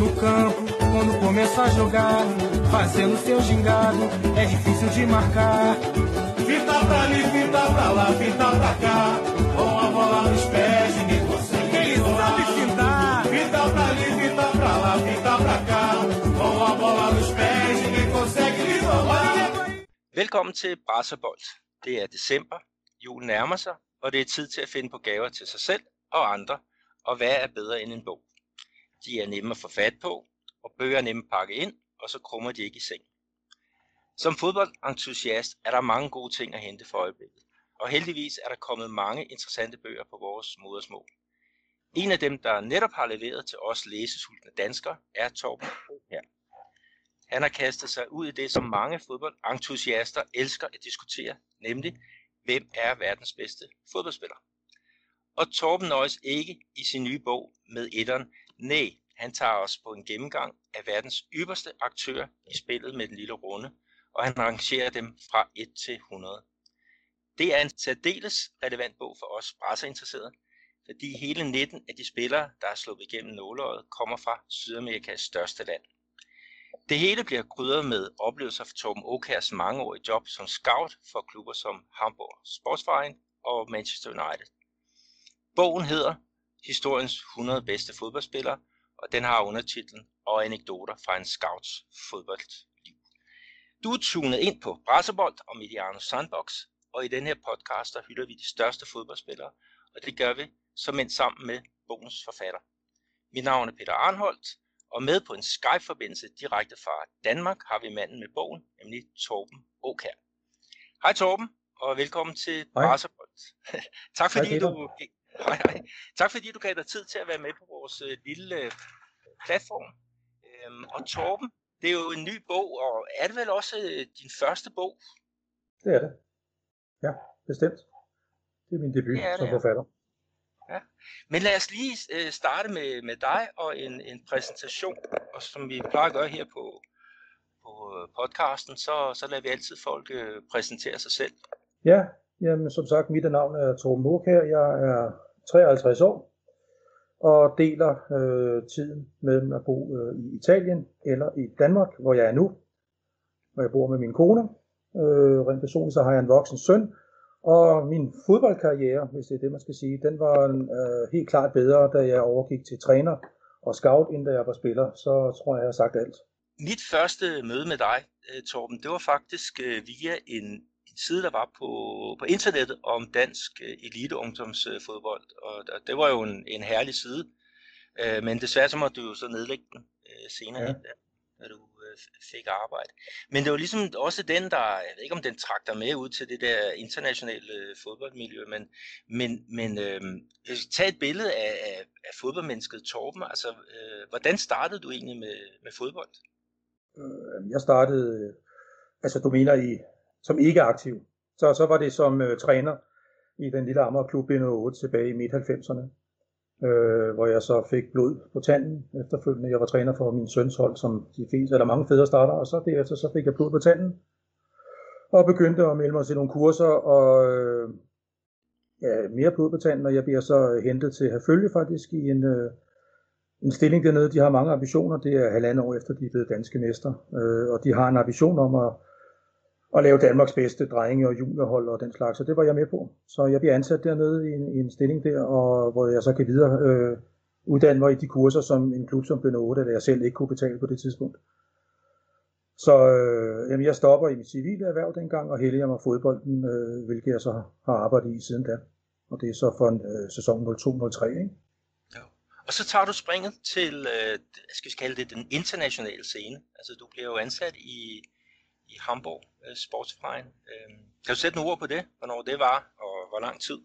no campo, quando começa a jogar, fazendo seu gingado, é difícil de marcar. Fita pra ali, fita pra lá, fita pra cá, com a bola nos pés, ninguém consegue. Ele sabe fintar. Fita pra ali, fita pra lá, fita pra cá, com a bola nos pés, ninguém consegue lhe roubar. Velkommen til Brasserbold. Det er december, julen nærmer sig, og det er tid til at finde på gaver til sig selv og andre, og hvad er bedre end en bog? De er nemme at få fat på, og bøger er nemme at pakke ind, og så krummer de ikke i seng. Som fodboldentusiast er der mange gode ting at hente for øjeblikket, og heldigvis er der kommet mange interessante bøger på vores modersmål. En af dem, der netop har leveret til os læsesultne danskere, er Torben her. Han har kastet sig ud i det, som mange fodboldentusiaster elsker at diskutere, nemlig hvem er verdens bedste fodboldspiller. Og Torben nøjes ikke i sin nye bog med etteren. Nej, han tager os på en gennemgang af verdens ypperste aktører i spillet med den lille runde, og han rangerer dem fra 1 til 100. Det er en særdeles relevant bog for os brasserinteresserede, fordi hele 19 af de spillere, der er sluppet igennem nåleøjet, kommer fra Sydamerikas største land. Det hele bliver krydret med oplevelser fra Torben Okærs mangeårige job som scout for klubber som Hamburg Sportsverein og Manchester United. Bogen hedder Historiens 100 bedste fodboldspillere, og den har undertitlen og anekdoter fra en scouts fodboldliv. Du er tunet ind på Brassebold og Mediano Sandbox, og i den her podcast der hylder vi de største fodboldspillere, og det gør vi som en sammen med bogens forfatter. Mit navn er Peter Arnholdt, og med på en Skype-forbindelse direkte fra Danmark har vi manden med bogen, nemlig Torben Åkær. Hej Torben, og velkommen til Hej. Brassebold. tak fordi Peter. du hej, hej. Tak fordi du gav dig tid til at være med på vores øh, lille øh, platform. Øhm, og Torben, det er jo en ny bog, og er det vel også øh, din første bog? Det er det. Ja, bestemt. Det er min debut Det er det, som ja. forfatter. Men lad os lige øh, starte med, med dig og en, en præsentation, og som vi plejer at gøre her på, på øh, podcasten, så, så lader vi altid folk øh, præsentere sig selv. Ja, jamen som sagt, mit navn er Torben Mokær. Jeg er 53 år og deler øh, tiden mellem at bo øh, i Italien eller i Danmark, hvor jeg er nu, hvor jeg bor med min kone. Øh, rent personligt så har jeg en voksen søn, og min fodboldkarriere, hvis det er det, man skal sige, den var øh, helt klart bedre, da jeg overgik til træner og scout, end da jeg var spiller. Så tror jeg, jeg har sagt alt. Mit første møde med dig, øh, Torben, det var faktisk øh, via en, en side, der var på, på internettet om dansk øh, eliteungdomsfodbold, og der- det var jo en, en herlig side. Øh, men desværre så måtte du jo så nedlægge den øh, senere Ja. da, da du øh, fik arbejde. Men det var ligesom også den, der, jeg ved ikke om den trak dig med ud til det der internationale øh, fodboldmiljø, men, men, men øh, tag et billede af, af, af fodboldmennesket Torben. Altså, øh, hvordan startede du egentlig med, med fodbold? Jeg startede, altså du mener i, som ikke aktiv. Så, så var det som øh, træner i den lille Amagerklub B08 tilbage i midt-90'erne, øh, hvor jeg så fik blod på tanden efterfølgende. Jeg var træner for min søns hold, som de fleste, eller mange fædre starter, og så derefter så fik jeg blod på tanden, og begyndte at melde mig til nogle kurser, og øh, ja, mere blod på tanden, og jeg bliver så øh, hentet til at følge faktisk i en, øh, en stilling dernede. De har mange ambitioner. Det er halvandet år efter, de er blevet danske mester. Øh, og de har en ambition om at, at lave Danmarks bedste drenge- og juniorhold og den slags. Så det var jeg med på. Så jeg bliver ansat dernede i en, i en stilling der, og hvor jeg så kan videre øh, uddanne mig i de kurser, som en klub som Bønder 8, eller jeg selv ikke kunne betale på det tidspunkt. Så øh, jamen, jeg stopper i mit civile erhverv dengang, og helliger mig fodbolden, øh, hvilket jeg så har arbejdet i siden da. Og det er så for en øh, sæson 02-03, ikke? Og så tager du springet til, øh, skal vi kalde det, den internationale scene. Altså, du bliver jo ansat i, i Hamburg øh, Sportsverein. Øh, kan du sætte nogle ord på det, hvornår det var, og hvor lang tid?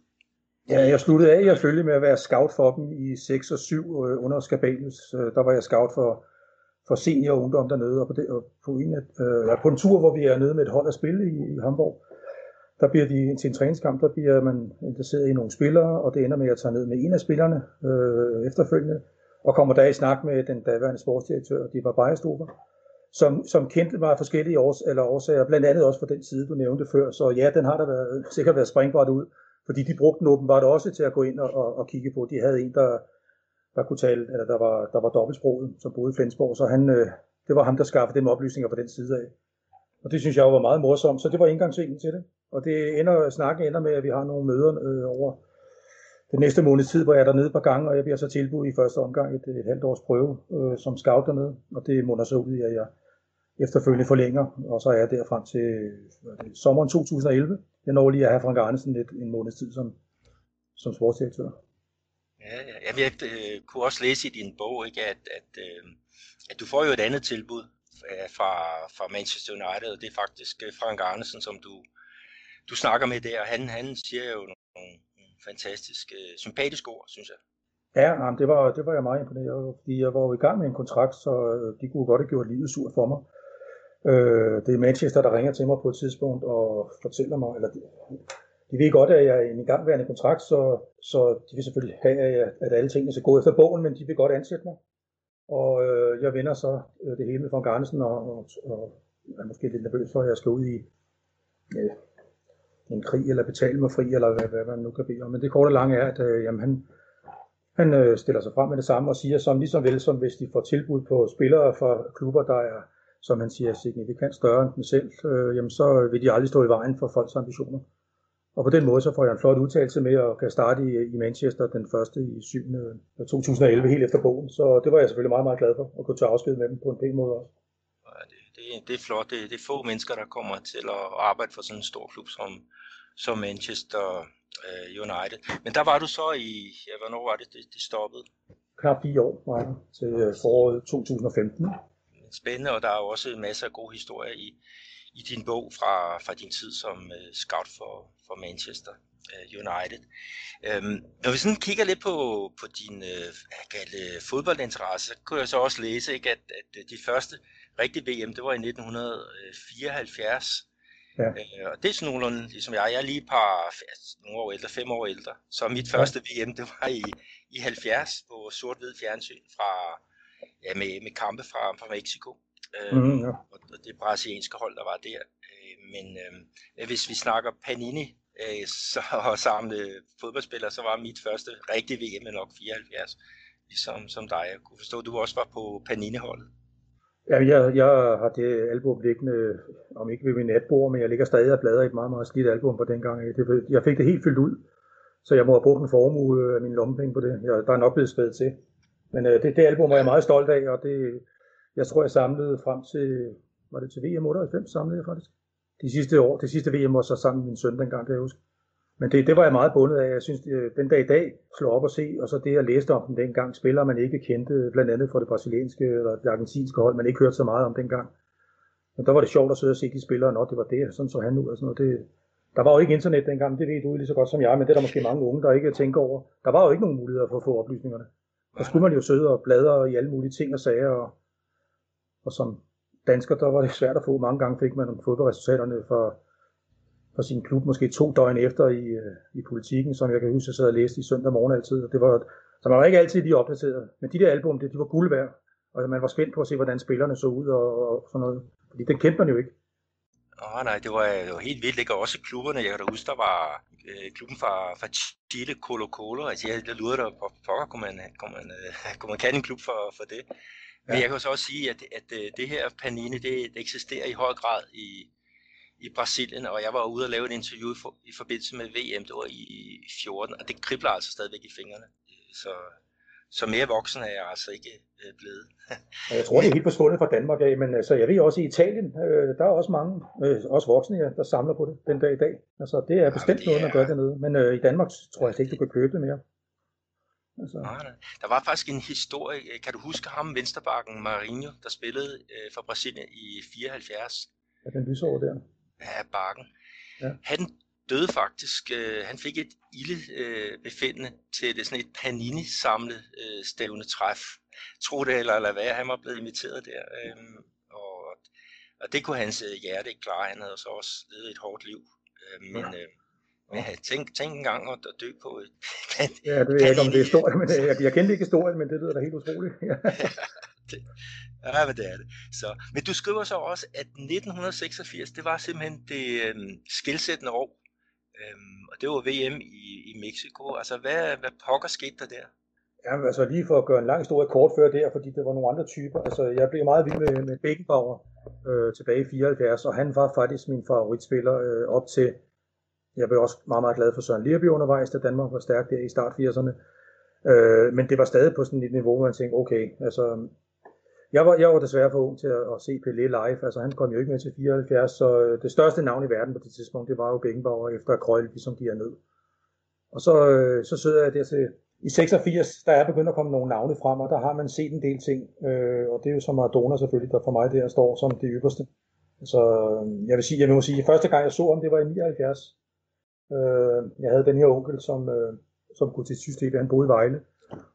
Ja, jeg sluttede af at følge med at være scout for dem i 6 og 7 øh, under Skabalius. Øh, Der var jeg scout for, for senior og ungdom dernede, og på, det, og på, en, øh, ja, på en tur, hvor vi er nede med et hold at spille i, i Hamburg, der bliver de til en træningskamp, der bliver man interesseret i nogle spillere, og det ender med at tage ned med en af spillerne øh, efterfølgende, og kommer der i snak med den daværende sportsdirektør, det var Bejerstober, som, som kendte mig af forskellige års, eller årsager, blandt andet også for den side, du nævnte før. Så ja, den har der været, sikkert været springbart ud, fordi de brugte den åbenbart også til at gå ind og, og, og kigge på. De havde en, der, der kunne tale, eller der var, der var dobbeltsproget, som boede i Flensborg, så han, øh, det var ham, der skaffede dem oplysninger på den side af. Og det synes jeg var meget morsomt, så det var indgangsvinklen til det. Og det ender, snakken ender med, at vi har nogle møder øh, over den næste måneds tid, hvor jeg er dernede et par gange, og jeg bliver så tilbudt i første omgang et, et halvt års prøve øh, som scout dernede, og det munder så ud i, at jeg efterfølgende forlænger, og så er jeg der frem til det, sommeren 2011. Jeg når lige at have Frank Arnesen lidt en måneds tid som, som sportsdirektør. Ja, ja. Jeg øh, kunne også læse i din bog, ikke, at, at, øh, at du får jo et andet tilbud øh, fra, fra Manchester United, og det er faktisk øh, Frank Arnesen, som du, du snakker med der. Han, han siger jo nogle, fantastiske, sympatiske ord, synes jeg. Ja, det var, det var jeg meget imponeret over, fordi jeg var jo i gang med en kontrakt, så øh, de kunne godt have gjort livet surt for mig. Øh, det er Manchester, der ringer til mig på et tidspunkt og fortæller mig, eller de, de ved godt, at jeg er i en gangværende kontrakt, så, så de vil selvfølgelig have, at alle tingene skal gå efter bogen, men de vil godt ansætte mig. Og øh, jeg vender så øh, det hele med von Garnesen, og, og, og er måske lidt nervøs for, at jeg skal ud i øh, en krig, eller betale mig fri, eller hvad, hvad man nu kan bede om. Men det korte og lange er, at øh, jamen, han, han øh, stiller sig frem med det samme og siger, som ligesom vel som hvis de får tilbud på spillere fra klubber, der er, som han siger, signifikant større end dem selv, øh, jamen, så vil de aldrig stå i vejen for folks ambitioner. Og på den måde så får jeg en flot udtalelse med og kan starte i, i Manchester den 1. i 7. 2011, helt efter bogen. Så det var jeg selvfølgelig meget, meget glad for, at kunne tage afsked med dem på en pæn måde også. Ja, det, det, det er flot. Det, det er få mennesker, der kommer til at arbejde for sådan en stor klub som, som Manchester uh, United. Men der var du så i, ja, hvornår var det, det, det stoppede? Knap fire år var det, til øh, foråret 2015. Spændende, og der er jo også masser af gode historier i, i din bog fra, fra din tid som uh, scout for, for Manchester uh, United. Um, når vi sådan kigger lidt på, på din uh, fodboldinteresse, så kunne jeg så også læse, ikke, at, at de første rigtige VM, det var i 1974. Ja. Øh, og det er sådan nogenlunde, ligesom jeg. Jeg er lige et par, nogle år ældre, fem år ældre. Så mit første VM, det var i, i 70 på sort-hvid fjernsyn fra, ja, med, med kampe fra, fra Mexico. Øh, mm, ja. og, og det brasilianske hold, der var der. Øh, men øh, hvis vi snakker Panini, øh, så og samle fodboldspillere, så var mit første rigtige VM nok 74, ligesom som dig. Jeg kunne forstå, at du også var på Panini-holdet. Ja, jeg, jeg har det album liggende, om ikke ved min natbord, men jeg ligger stadig og bladrer et meget, meget slidt album på den gang. Det, jeg fik det helt fyldt ud, så jeg må have brugt en formue af min lommepenge på det. Jeg, der er nok blevet skrevet til. Men øh, det, det album er jeg meget stolt af, og det, jeg tror, jeg samlede frem til, var det til VM 98 samlede jeg faktisk? De sidste år, det sidste VM var så sammen med min søn dengang, kan jeg huske. Men det, det var jeg meget bundet af. Jeg synes, øh, den dag i dag slå op og se, og så det, jeg læste om den dengang, spiller man ikke kendte, blandt andet fra det brasilianske eller det argentinske hold, man ikke hørte så meget om dengang. Men der var det sjovt at sidde og se de spillere, når det var det, sådan så han ud og sådan noget. Det, der var jo ikke internet dengang, det ved du lige så godt som jeg, men det er der måske mange unge, der ikke tænker over. Der var jo ikke nogen muligheder for at få oplysningerne. Der skulle man jo sidde og bladre i alle mulige ting og sager, og, og som dansker, der var det svært at få. Mange gange fik man fodboldresultaterne for for sin klub, måske to døgn efter i, øh, i politikken, som jeg kan huske, jeg sad og læste i søndag morgen altid. Og det var, så man var ikke altid lige opdateret. Men de der album, det, de var guld værd. Og man var spændt på at se, hvordan spillerne så ud og, og sådan noget. Fordi det kendte man jo ikke. Åh oh, nej, det var jo helt vildt, ikke? Og også klubberne, jeg kan da huske, der var øh, klubben fra, fra Chile, Colo Colo. Altså jeg, jeg lurer der på pokker, kunne man, kunne man, øh, kunne man kalde en klub for, for det. Men ja. jeg kan også sige, at, at, at det her Panini, det, det eksisterer i høj grad i, i Brasilien, og jeg var ude og lave et interview for, i forbindelse med VM, det var i 14, og det kribler altså stadigvæk i fingrene. Så, så mere voksen er jeg altså ikke øh, blevet. jeg tror, det er helt forsvundet fra Danmark af, men altså, jeg ved også i Italien, øh, der er også mange, øh, også voksne, ja, der samler på det den dag i dag. Altså, det er bestemt ja, det er... noget, man gør dernede, men øh, i Danmark tror jeg ikke, du kan købe det mere. Altså. Nej, nej. Der var faktisk en historie, kan du huske ham, Vensterbakken Marinho, der spillede øh, for Brasilien i 74? Ja, den lysår der af bakken. Ja. Han døde faktisk, øh, han fik et ilde øh, befindende til det sådan et panini samlet øh, stævne træf. Tro det eller lad være, han var blevet inviteret der. Øh, og, og det kunne hans øh, hjerte ikke klare. Han havde så også levet et hårdt liv. Øh, men ja. øh, men tænk, tænk engang at dø på et Ja, det ved jeg ikke, om det er historie, men øh, jeg, jeg kendte ikke historien, men det lyder da helt utroligt. ja, det, Ja, men det er det. Så, men du skriver så også, at 1986, det var simpelthen det øhm, skilsættende år. Øhm, og det var VM i, i Mexico. Altså, hvad, hvad pokker skete der der? Ja, altså lige for at gøre en lang historie kort før der, fordi det var nogle andre typer. Altså, jeg blev meget vild med, med Beckenbauer øh, tilbage i 74, og han var faktisk min favoritspiller øh, op til, jeg blev også meget, meget glad for Søren Lierby undervejs, da Danmark var stærk der i start 80'erne. Øh, men det var stadig på sådan et niveau, hvor man tænkte, okay, altså, jeg var, jeg var desværre for ung til at, at se Pelé live, altså han kom jo ikke med til 74, så øh, det største navn i verden på det tidspunkt, det var jo Beckenbauer, efter at Krøjl ligesom er ned. Og så, øh, så sidder jeg der til, i 86, der er begyndt at komme nogle navne frem, og der har man set en del ting, øh, og det er jo så Maradona selvfølgelig, der for mig der står som det ypperste. Så jeg vil sige, jeg vil sige, første gang jeg så ham, det var i 79. Øh, jeg havde den her onkel, som, øh, som kunne til Tyskland, han boede i Vejle.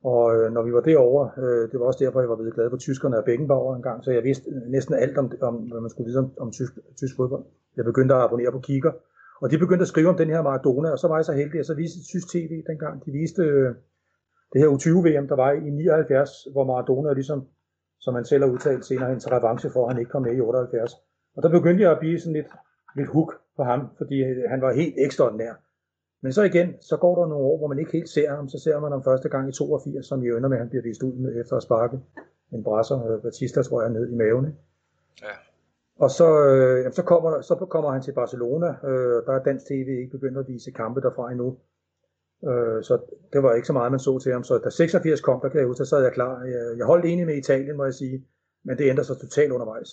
Og øh, når vi var derovre, øh, det var også derfor, jeg var blevet glad for tyskerne og Beckenbauer en gang, så jeg vidste øh, næsten alt om, om hvad man skulle vide om, om tysk, tysk fodbold. Jeg begyndte at abonnere på Kigger, og de begyndte at skrive om den her Maradona, og så var jeg så heldig, at så viste tysk tv dengang, de viste øh, det her U20-VM, der var i 79, hvor Maradona ligesom, som han selv har udtalt senere, en revanche for, at han ikke kom med i 78. Og der begyndte jeg at blive sådan lidt, lidt hook på ham, fordi øh, han var helt ekstraordinær. Men så igen, så går der nogle år, hvor man ikke helt ser ham. Så ser man ham første gang i 82, som i ender med, at han bliver vist ud med efter at sparke en brasser, øh, Batista tror jeg, ned i maven. Ikke? Ja. Og så, øh, så, kommer, så kommer han til Barcelona. Øh, der er dansk tv ikke begyndt at vise kampe derfra endnu. Øh, så det var ikke så meget, man så til ham. Så da 86 kom, der kan jeg huske, så sad jeg klar. Jeg, jeg holdt enig med Italien, må jeg sige. Men det ændrer sig totalt undervejs.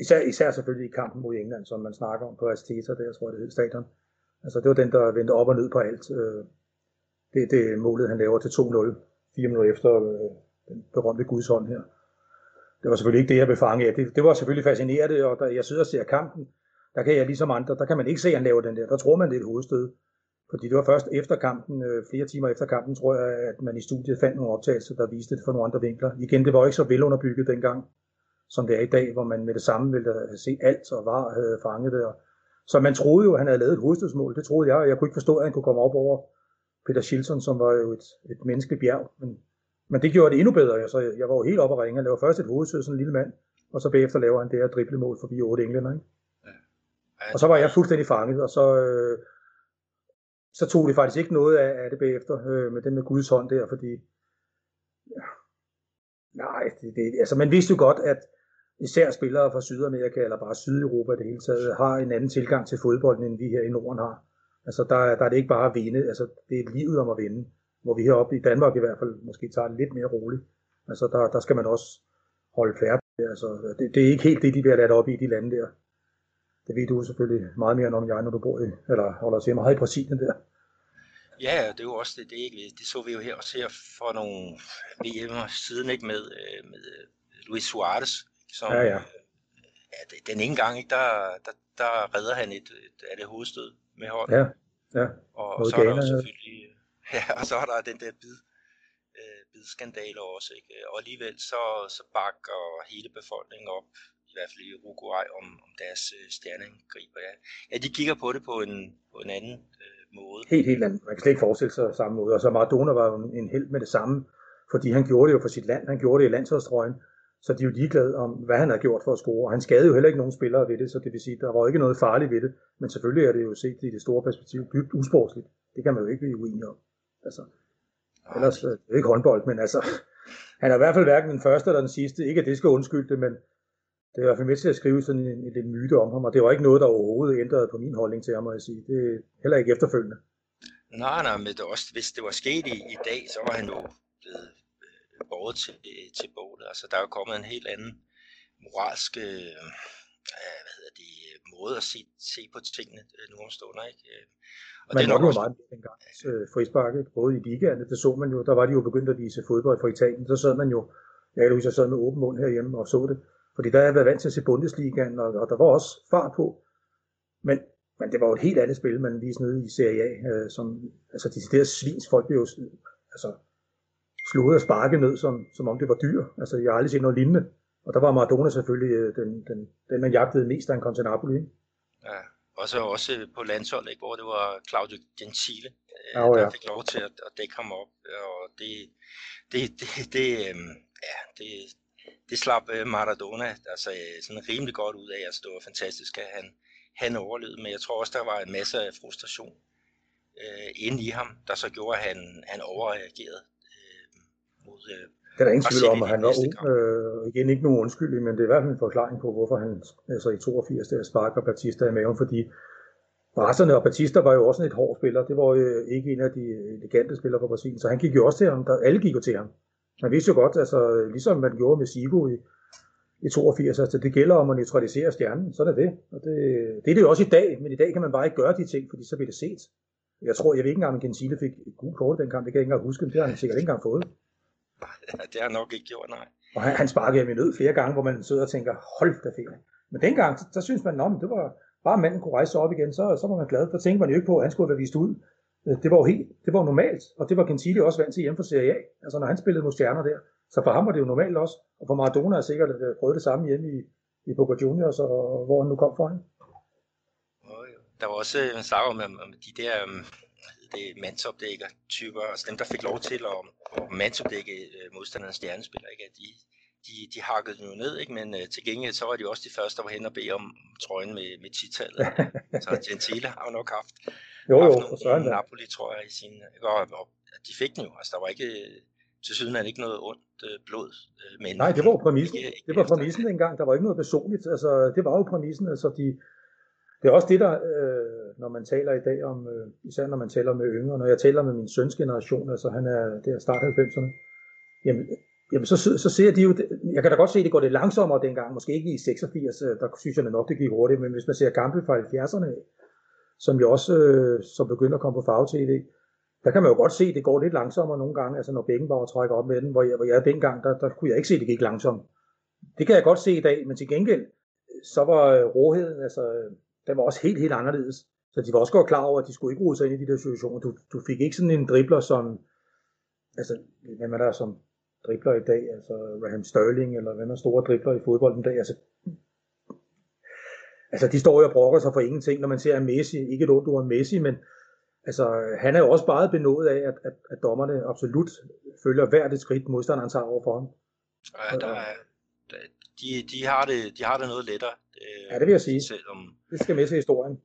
Især, især selvfølgelig i kampen mod England, som man snakker om på Azteca, der tror jeg det hed stadion. Altså det var den, der vendte op og ned på alt. Øh, det, det målet, han laver til 2-0, fire minutter efter øh, den berømte Guds hånd her. Det var selvfølgelig ikke det, jeg blev fanget af. Det, det var selvfølgelig fascinerende, og da jeg sidder og ser kampen, der kan jeg ligesom andre, der kan man ikke se, at han laver den der. Der tror man, det er et hovedstød. Fordi det var først efter kampen, øh, flere timer efter kampen, tror jeg, at man i studiet fandt nogle optagelser, der viste det fra nogle andre vinkler. Igen, det var ikke så velunderbygget dengang, som det er i dag, hvor man med det samme ville se alt, og var havde fanget det. Så man troede jo, at han havde lavet et hovedstødsmål. Det troede jeg, og jeg kunne ikke forstå, at han kunne komme op over Peter Schilson, som var jo et, et menneskeligt bjerg. Men, men det gjorde det endnu bedre. Så jeg var jo helt oppe at ringe. Han laver først et hovedstød, sådan en lille mand, og så bagefter laver han det her driblemål forbi otte englænder. Ikke? Ja. Og så var jeg fuldstændig fanget, og så, øh, så tog det faktisk ikke noget af, af det bagefter øh, med den med Guds hånd der, fordi ja, nej, det, det, altså man vidste jo godt, at især spillere fra Sydamerika eller bare Sydeuropa det hele taget, har en anden tilgang til fodbolden, end vi her i Norden har. Altså der, der er det ikke bare at vinde, altså det er livet om at vinde, hvor vi heroppe i Danmark i hvert fald måske tager det lidt mere roligt. Altså der, der skal man også holde færd. Altså, det, det, er ikke helt det, de bliver ladt op i de lande der. Det ved du selvfølgelig meget mere om jeg, når du bor i, eller holder til meget i Brasilien der. Ja, det er jo også det, det, ikke? det så vi jo her også her for nogle VM'er siden ikke med, øh, med øh, Luis Suarez, som ja, ja. ja, den ene gang, ikke, der, der, der redder han et, et, et, et hovedstød med hånden. Ja, ja. Og, og så er der jo selvfølgelig, ja, og så er der den der bid, øh, bidskandale også, ikke? Og alligevel så, så bakker hele befolkningen op, i hvert fald i Uruguay, om, om deres øh, stjerneangriber. Ja. ja, de kigger på det på en, på en anden øh, måde. Helt, helt andet. Man kan slet ikke forestille sig samme måde. Og så Maradona var jo en held med det samme, fordi han gjorde det jo for sit land. Han gjorde det i landsholdstrøjen. Så de er jo ligeglade om, hvad han har gjort for at score. Han skadede jo heller ikke nogen spillere ved det, så det vil sige, der var ikke noget farligt ved det. Men selvfølgelig er det jo set i det store perspektiv dybt usportsligt. Det kan man jo ikke blive uenig om. Altså, ellers øh, det er ikke håndbold, men altså, han er i hvert fald hverken den første eller den sidste. Ikke at det skal undskylde det, men det er i hvert fald med til at skrive sådan en, en, en myte om ham, og det var ikke noget, der overhovedet ændrede på min holdning til ham, må jeg sige. Det er heller ikke efterfølgende. Nej, nej, men det også, hvis det var sket i, i dag, så var han jo båret til, til bålet. Altså, der er jo kommet en helt anden moralsk øh, hvad hedder det, måde at se, se på tingene øh, nu om stunder. Ikke? Øh, og man det er nok også... meget dengang. Øh, frisbakke, både i ligaerne, det så man jo, der var de jo begyndt at vise fodbold fra Italien, så sad man jo, jeg kan huske, jeg sad med åben mund herhjemme og så det, fordi der har jeg været vant til at se Bundesligaen, og, og der var også fart på, men, men det var jo et helt andet spil, man viste nede i Serie A, øh, som, altså de der svins, folk blev jo, altså, slået og sparket ned, som, som om det var dyr. Altså, jeg har aldrig set noget lignende. Og der var Maradona selvfølgelig øh, den, den, den man jagtede mest, da han kom til Napoli. Ikke? Ja, og så også på landsholdet, ikke, hvor det var Claudio Gentile, ja, øh, der ja. fik lov til at, at dække ham op. Og det, det, det, det, øhm, ja, det, det slap øh, Maradona altså, sådan rimelig godt ud af. Altså, det var fantastisk, at han, han overlevede, men jeg tror også, der var en masse frustration øh, inde i ham, der så gjorde, at han, han overreagerede mod øh, det er der ingen tvivl om, at han var ung. Øh, igen ikke nogen undskyldning, men det er i hvert fald en forklaring på, hvorfor han altså i 82 der sparker Batista i maven, fordi Brasserne og Batista var jo også en et hård spiller. Det var jo øh, ikke en af de elegante spillere på Brasilien, så han gik jo også til ham. Der, alle gik jo til ham. Man vidste jo godt, altså ligesom man gjorde med Sigo i, i 82, altså det gælder om at neutralisere stjernen, sådan er det. Og det, det er det jo også i dag, men i dag kan man bare ikke gøre de ting, fordi så bliver det set. Jeg tror, jeg ved ikke engang, om Gentile fik et gult kort den kamp, det kan jeg ikke engang huske, det har han sikkert ikke engang fået. Det har nok ikke gjort, nej. Og han, han sparkede i nød flere gange, hvor man sidder og tænker, hold da ferie. Men dengang, så, synes man, at det var bare manden kunne rejse sig op igen, så, så var man glad. For tænkte man jo ikke på, at han skulle være vist ud. Øh, det var jo helt, det var jo normalt, og det var Gentile også vant til hjemme for Serie A. Altså når han spillede mod stjerner der. Så for ham var det jo normalt også. Og for Maradona har sikkert øh, prøvet det samme hjemme i, i Boca Juniors, og hvor han nu kom fra. Der var også en snak om, om de der det mandsopdækker typer, altså dem, der fik lov til at, at mandsopdække uh, modstanderens stjernespiller, ikke? At de, de, de hakkede den jo ned, ikke? men uh, til gengæld så var de også de første, der var hen og bede om trøjen med, med titallet. så Gentile har jo nok haft, jo, jo, haft nogle, nogle Napoli, tror jeg, i sin... Og, og, de fik den jo, altså der var ikke til syden er ikke noget ondt øh, blod. Øh, men Nej, det var jo præmissen. Ikke, ikke det var præmissen engang. Der var ikke noget personligt. Altså, det var jo præmissen. Altså, de, det er også det, der, øh, når man taler i dag om, øh, især når man taler med yngre, når jeg taler med min søns generation, altså han er der start 90'erne, jamen, jamen så, så ser de jo, jeg kan da godt se, at det går lidt langsommere dengang, måske ikke i 86, øh, der synes jeg nok, det gik hurtigt, men hvis man ser kampe fra 70'erne, som jo også øh, som begynder at komme på farve-tv, der kan man jo godt se, at det går lidt langsommere nogle gange, altså når Beckenbauer trækker op med den, hvor jeg, hvor jeg dengang, der, der kunne jeg ikke se, at det gik langsomt. Det kan jeg godt se i dag, men til gengæld, så var øh, råheden, altså, den var også helt, helt anderledes. Så de var også godt klar over, at de skulle ikke rode sig ind i de der situationer. Du, du fik ikke sådan en dribler som, altså, hvem er der som dribler i dag, altså Raheem Sterling, eller hvem er store dribler i fodbold i dag, altså, altså de står jo og brokker sig for ingenting, når man ser Messi, ikke et ondt ord Messi, men altså, han er jo også meget benået af, at, at, at dommerne absolut følger hvert et skridt, modstanderen tager over for ham. Ja, der er, de, de, har det, de har det noget lettere. Øh, ja, det vil jeg sige. Selvom, det skal med til historien.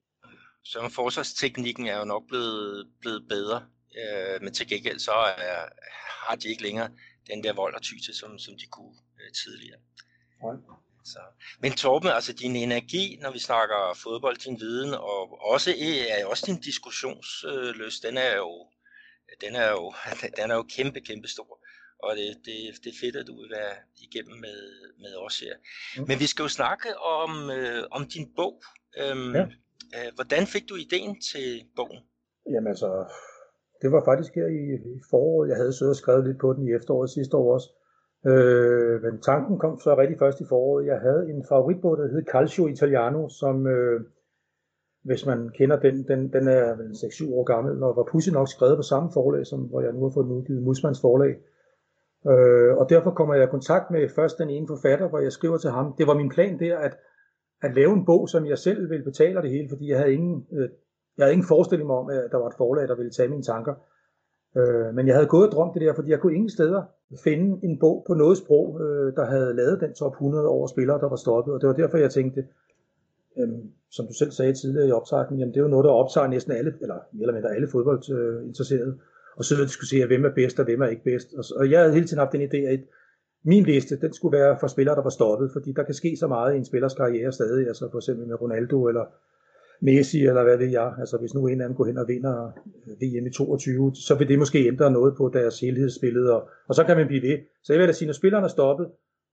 Så forsvarsteknikken er jo nok blevet, blevet bedre, øh, men til gengæld så er, har de ikke længere den der vold og tyse, som, som de kunne øh, tidligere. Ja. Så. Men Torben, altså din energi, når vi snakker fodbold, din viden, og også, er også din diskussionsløs, den er jo, den er jo, den er jo kæmpe, kæmpe stor. Og det, det, det er fedt, at du vil være igennem med, med os her. Mm. Men vi skal jo snakke om, øh, om din bog. Øhm, ja. øh, hvordan fik du ideen til bogen? Jamen altså, det var faktisk her i, i foråret. Jeg havde siddet og skrevet lidt på den i efteråret sidste år også. Øh, men tanken kom så rigtig først i foråret. Jeg havde en favoritbog, der hed Calcio Italiano, som, øh, hvis man kender den, den, den er 6-7 år gammel, og var pudsigt nok skrevet på samme forlag, som hvor jeg nu har fået den udgivet, Musmans forlag. Øh, og derfor kommer jeg i kontakt med først den ene forfatter, hvor jeg skriver til ham. Det var min plan der, at, at lave en bog, som jeg selv ville betale det hele, fordi jeg havde ingen, øh, jeg havde ingen forestilling om, at der var et forlag, der ville tage mine tanker. Øh, men jeg havde gået og drømt det der, fordi jeg kunne ingen steder finde en bog på noget sprog, øh, der havde lavet den top 100 over spillere, der var stoppet. Og det var derfor, jeg tænkte, øh, som du selv sagde tidligere i optakten, jamen det er jo noget, der optager næsten alle, eller mere eller mindre alle fodboldinteresserede, og så diskutere, hvem er bedst og hvem er ikke bedst. Og, og jeg havde hele tiden haft den idé, at min liste, den skulle være for spillere, der var stoppet, fordi der kan ske så meget i en spillers karriere stadig, altså for eksempel med Ronaldo eller Messi, eller hvad ved jeg. Altså hvis nu en af dem går hen og vinder øh, VM i 22, så vil det måske ændre noget på deres helhedsbillede, og, og så kan man blive ved. Så jeg vil da sige, når spilleren er stoppet,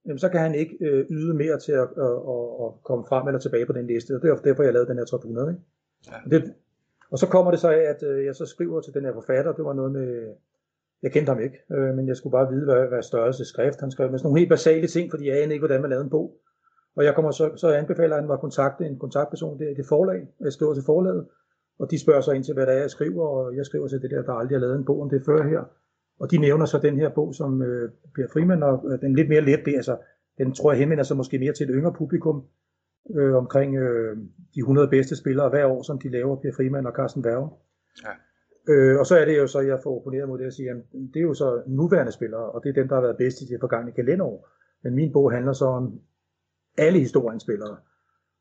jamen, så kan han ikke øh, yde mere til at, at, at, at komme frem eller tilbage på den liste, og det er derfor, jeg lavede den her top 100. Ikke? Ja. Det, og så kommer det så af, at øh, jeg så skriver til den her forfatter, det var noget med, jeg kendte ham ikke, øh, men jeg skulle bare vide, hvad, hvad størrelse skrift han skrev, med sådan nogle helt basale ting, fordi jeg anede ikke, hvordan man lavede en bog. Og jeg kommer så, så anbefaler han mig at kontakte en kontaktperson der i det forlag, jeg skriver til forlaget, og de spørger så ind til, hvad det er, jeg skriver, og jeg skriver til det der, der aldrig har lavet en bog om det før her. Og de nævner så den her bog, som øh, Per Frimand, og øh, den lidt mere let, det, altså, den tror jeg henvender sig måske mere til et yngre publikum, øh, omkring øh, de 100 bedste spillere hver år, som de laver, Per Frimand og Carsten Berge. Ja. Øh, og så er det jo så, jeg får opponeret mod det at sige, at det er jo så nuværende spillere, og det er dem, der har været bedst i de forgangne kalenderår. Men min bog handler så om alle historiens spillere.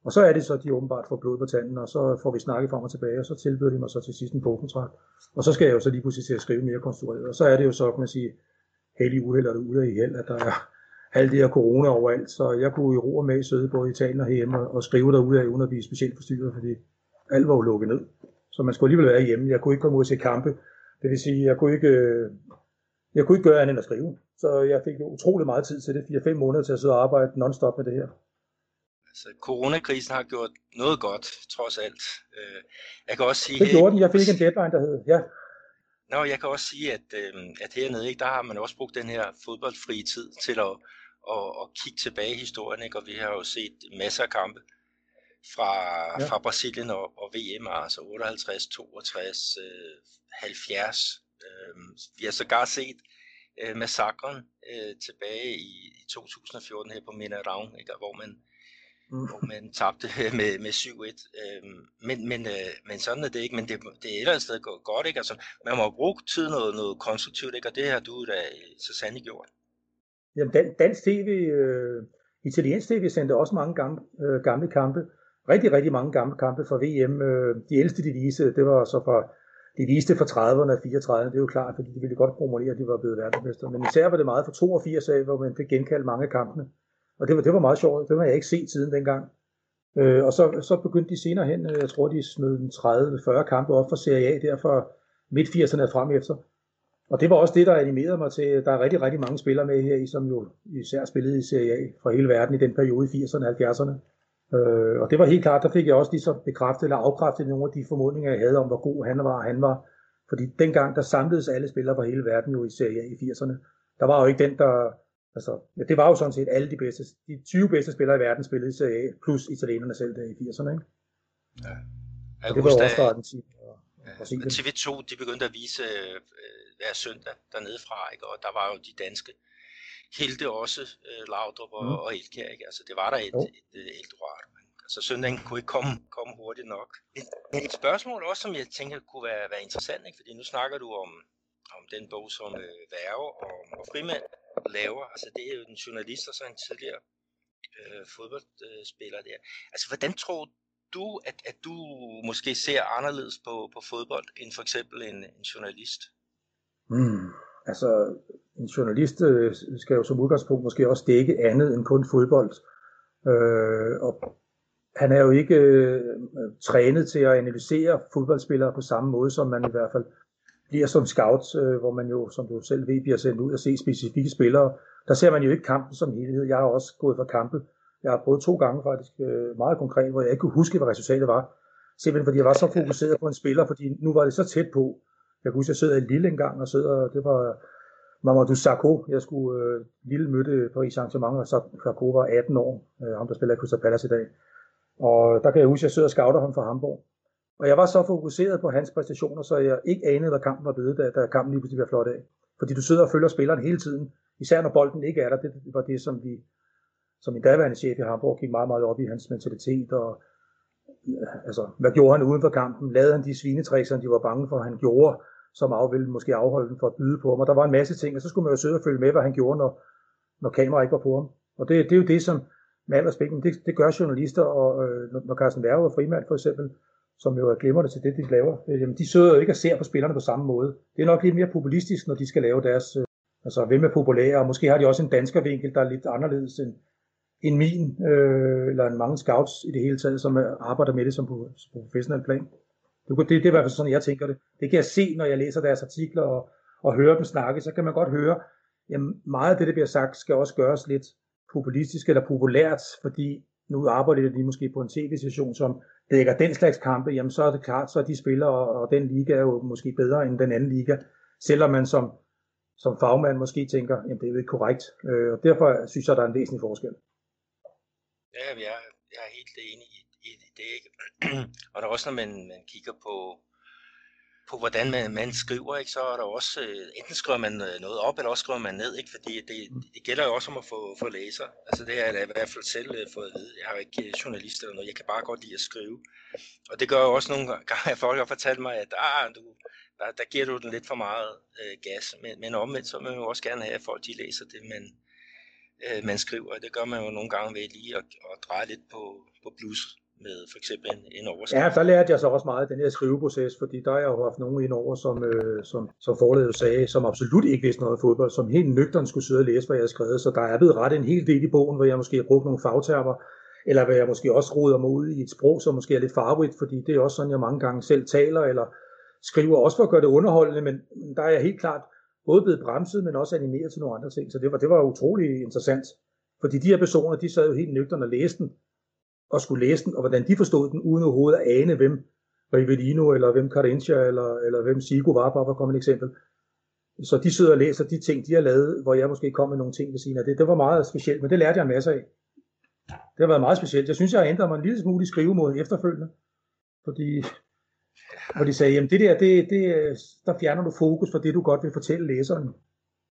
Og så er det så, de åbenbart får blod på tanden, og så får vi snakket frem og tilbage, og så tilbyder de mig så til sidst en bogkontrakt. Og så skal jeg jo så lige pludselig til at skrive mere konstrueret. Og så er det jo så, kan man sige, heldig uheld eller ude i held, at der er alt det her corona overalt, så jeg kunne i ro og med sidde både i Italien og hjemme og, og skrive derude af, uden at blive specielt forstyrret, fordi alt var jo lukket ned. Så man skulle alligevel være hjemme. Jeg kunne ikke komme ud se kampe. Det vil sige, jeg kunne ikke, jeg kunne ikke gøre andet end at skrive. Så jeg fik utrolig meget tid til det, 4-5 måneder til at sidde og arbejde non-stop med det her. Altså, coronakrisen har gjort noget godt, trods alt. Øh, jeg kan også sige... Det gjorde den. Jeg fik en deadline, der hed, ja. Nå, jeg kan også sige, at, øh, at hernede, ikke, der har man også brugt den her fodboldfri tid til at, at, at kigge tilbage i historien, ikke? og vi har jo set masser af kampe fra, ja. fra Brasilien og, og VM, altså 58, 62, øh, 70. Øh, vi har sågar set øh, massakren øh, tilbage i, i 2014 her på Mineravn, ikke? hvor man. Hvor man tabte med, med 7-1. Øhm, men, men, øh, men sådan er det ikke, men det, det er et eller andet sted godt, ikke? Altså, man må bruge tid noget, noget konstruktivt, ikke? Og det har du da så sandelig gjort. Jamen, dan, dansk tv, øh, italiensk tv sendte også mange gamle, øh, gamle kampe. Rigtig, rigtig mange gamle kampe fra VM. Øh, de ældste, de viste, det var så fra de viste fra 30'erne og 34'erne, det er jo klart, fordi de ville godt promovere, at de var blevet verdensmester. Men især var det meget fra 82 af, hvor man fik genkaldt mange af kampene. Og det var, det var meget sjovt. Det har jeg ikke set siden dengang. Øh, og så, så begyndte de senere hen, øh, jeg tror de smed 30-40 kampe op for Serie A, der fra midt 80'erne frem efter. Og det var også det, der animerede mig til, der er rigtig, rigtig mange spillere med her, som jo især spillede i Serie A fra hele verden i den periode i 80'erne og 70'erne. Øh, og det var helt klart, der fik jeg også lige så bekræftet eller afkræftet nogle af de formodninger, jeg havde om, hvor god han var, han var. Fordi dengang, der samledes alle spillere fra hele verden jo i Serie A i 80'erne. Der var jo ikke den, der Altså, ja, det var jo sådan set alle de bedste, de 20 bedste spillere i verden spillede i Serie A, plus italienerne selv der i 80'erne, ikke? Ja. Jeg det var også fra Argentina ja, TV2, de begyndte at vise øh, hver søndag dernede fra, ikke? og der var jo de danske helte også, øh, Laudrup og, mm. og Elkjær, ikke? Altså, det var der et, jo. et, et, et Eldorado. Altså søndagen kunne ikke komme, komme hurtigt nok. Et, et spørgsmål også, som jeg tænker kunne være, være interessant, ikke? fordi nu snakker du om, om den bog, som øh, Værge og, og Frimand laver. Altså det er jo en journalist og så en tidligere øh, fodboldspiller der. Altså hvordan tror du, at, at du måske ser anderledes på, på fodbold end for eksempel en, en journalist? Hmm. Altså en journalist øh, skal jo som udgangspunkt måske også dække andet end kun fodbold. Øh, og han er jo ikke øh, trænet til at analysere fodboldspillere på samme måde, som man i hvert fald bliver som scout, øh, hvor man jo, som du selv ved, bliver sendt ud og se specifikke spillere. Der ser man jo ikke kampen som helhed. Jeg har også gået for kampe. Jeg har prøvet to gange faktisk, øh, meget konkret, hvor jeg ikke kunne huske, hvad resultatet var. Simpelthen fordi jeg var så fokuseret på en spiller, fordi nu var det så tæt på. Jeg kunne huske, jeg sidder i Lille engang og sidder, det var Mamadou Sakho. Jeg skulle, øh, Lille mødte Paris Saint-Germain, og Sakho var 18 år, øh, ham der spiller i Crystal Palace i dag. Og der kan jeg huske, at jeg sidder og scouter ham fra Hamburg. Og jeg var så fokuseret på hans præstationer, så jeg ikke anede, hvad kampen var blevet, da, da kampen lige pludselig var flot af. Fordi du sidder og følger spilleren hele tiden, især når bolden ikke er der. Det var det, som vi, som min daværende chef i Hamburg gik meget, meget op i hans mentalitet og altså, hvad gjorde han uden for kampen? Lavede han de svinetræk, som de var bange for, han gjorde, som af ville måske afholde dem for at byde på ham. Og der var en masse ting, og så skulle man jo sidde og følge med, hvad han gjorde, når, når kameraet ikke var på ham. Og det, det er jo det, som med al respekt, det, det gør journalister, og øh, når Carsten Værge og Frimand for eksempel, som jo er glimrende til det, de laver, øh, jamen, de sidder jo ikke og ser på spillerne på samme måde. Det er nok lidt mere populistisk, når de skal lave deres, øh, altså hvem er populære, og måske har de også en dansker vinkel, der er lidt anderledes end, end min, øh, eller en mange scouts i det hele taget, som arbejder med det som på, som professionel plan. Det, det, det er i hvert fald sådan, jeg tænker det. Det kan jeg se, når jeg læser deres artikler og, og hører dem snakke, så kan man godt høre, jamen meget af det, der bliver sagt, skal også gøres lidt populistisk eller populært, fordi nu arbejder de måske på en tv-station, som dækker den slags kampe, jamen så er det klart, så er de spillere, og, den liga er jo måske bedre end den anden liga, selvom man som, som fagmand måske tænker, jamen det er jo ikke korrekt. Øh, og derfor synes jeg, der er en væsentlig forskel. Ja, jeg, jeg er helt enig i, i det. Ikke? og der er også, når man, man kigger på, på hvordan man, man skriver, ikke, så er der også, øh, enten skriver man øh, noget op, eller også skriver man ned, ikke, fordi det, det gælder jo også om at få, få læser. Altså det har jeg i hvert fald selv uh, fået at vide. Jeg har ikke journalist eller noget, jeg kan bare godt lide at skrive. Og det gør jo også nogle gange, at folk har fortalt mig, at ah, du, der, der giver du den lidt for meget uh, gas. Men, men omvendt, så vil man jo også gerne have, at folk de læser det, man, uh, man skriver. Og det gør man jo nogle gange ved lige at, at dreje lidt på, på blus, med for eksempel en, en overskrift? Ja, der lærte jeg så også meget af den her skriveproces, fordi der har jeg jo haft nogen ind over, som, øh, som, som forlaget sagde, som absolut ikke vidste noget om fodbold, som helt nøgteren skulle sidde og læse, hvad jeg havde skrevet. Så der er blevet ret en hel del i bogen, hvor jeg måske har brugt nogle fagtermer, eller hvor jeg måske også roder mig ud i et sprog, som måske er lidt farvet, fordi det er også sådan, jeg mange gange selv taler, eller skriver også for at gøre det underholdende, men der er jeg helt klart både blevet bremset, men også animeret til nogle andre ting. Så det var, det var utrolig interessant. Fordi de her personer, de sad jo helt nøgterne og læste den, og skulle læse den, og hvordan de forstod den, uden overhovedet at ane, hvem Rivellino, eller hvem Carinthia, eller, eller hvem Sigo var, bare for at komme et eksempel. Så de sidder og læser de ting, de har lavet, hvor jeg måske kom med nogle ting ved siden af det. Det var meget specielt, men det lærte jeg en masse af. Det har været meget specielt. Jeg synes, jeg har ændret mig en lille smule i skrivemåde efterfølgende. Fordi hvor de sagde, jamen det der, det, det, der fjerner du fokus for det, du godt vil fortælle læseren.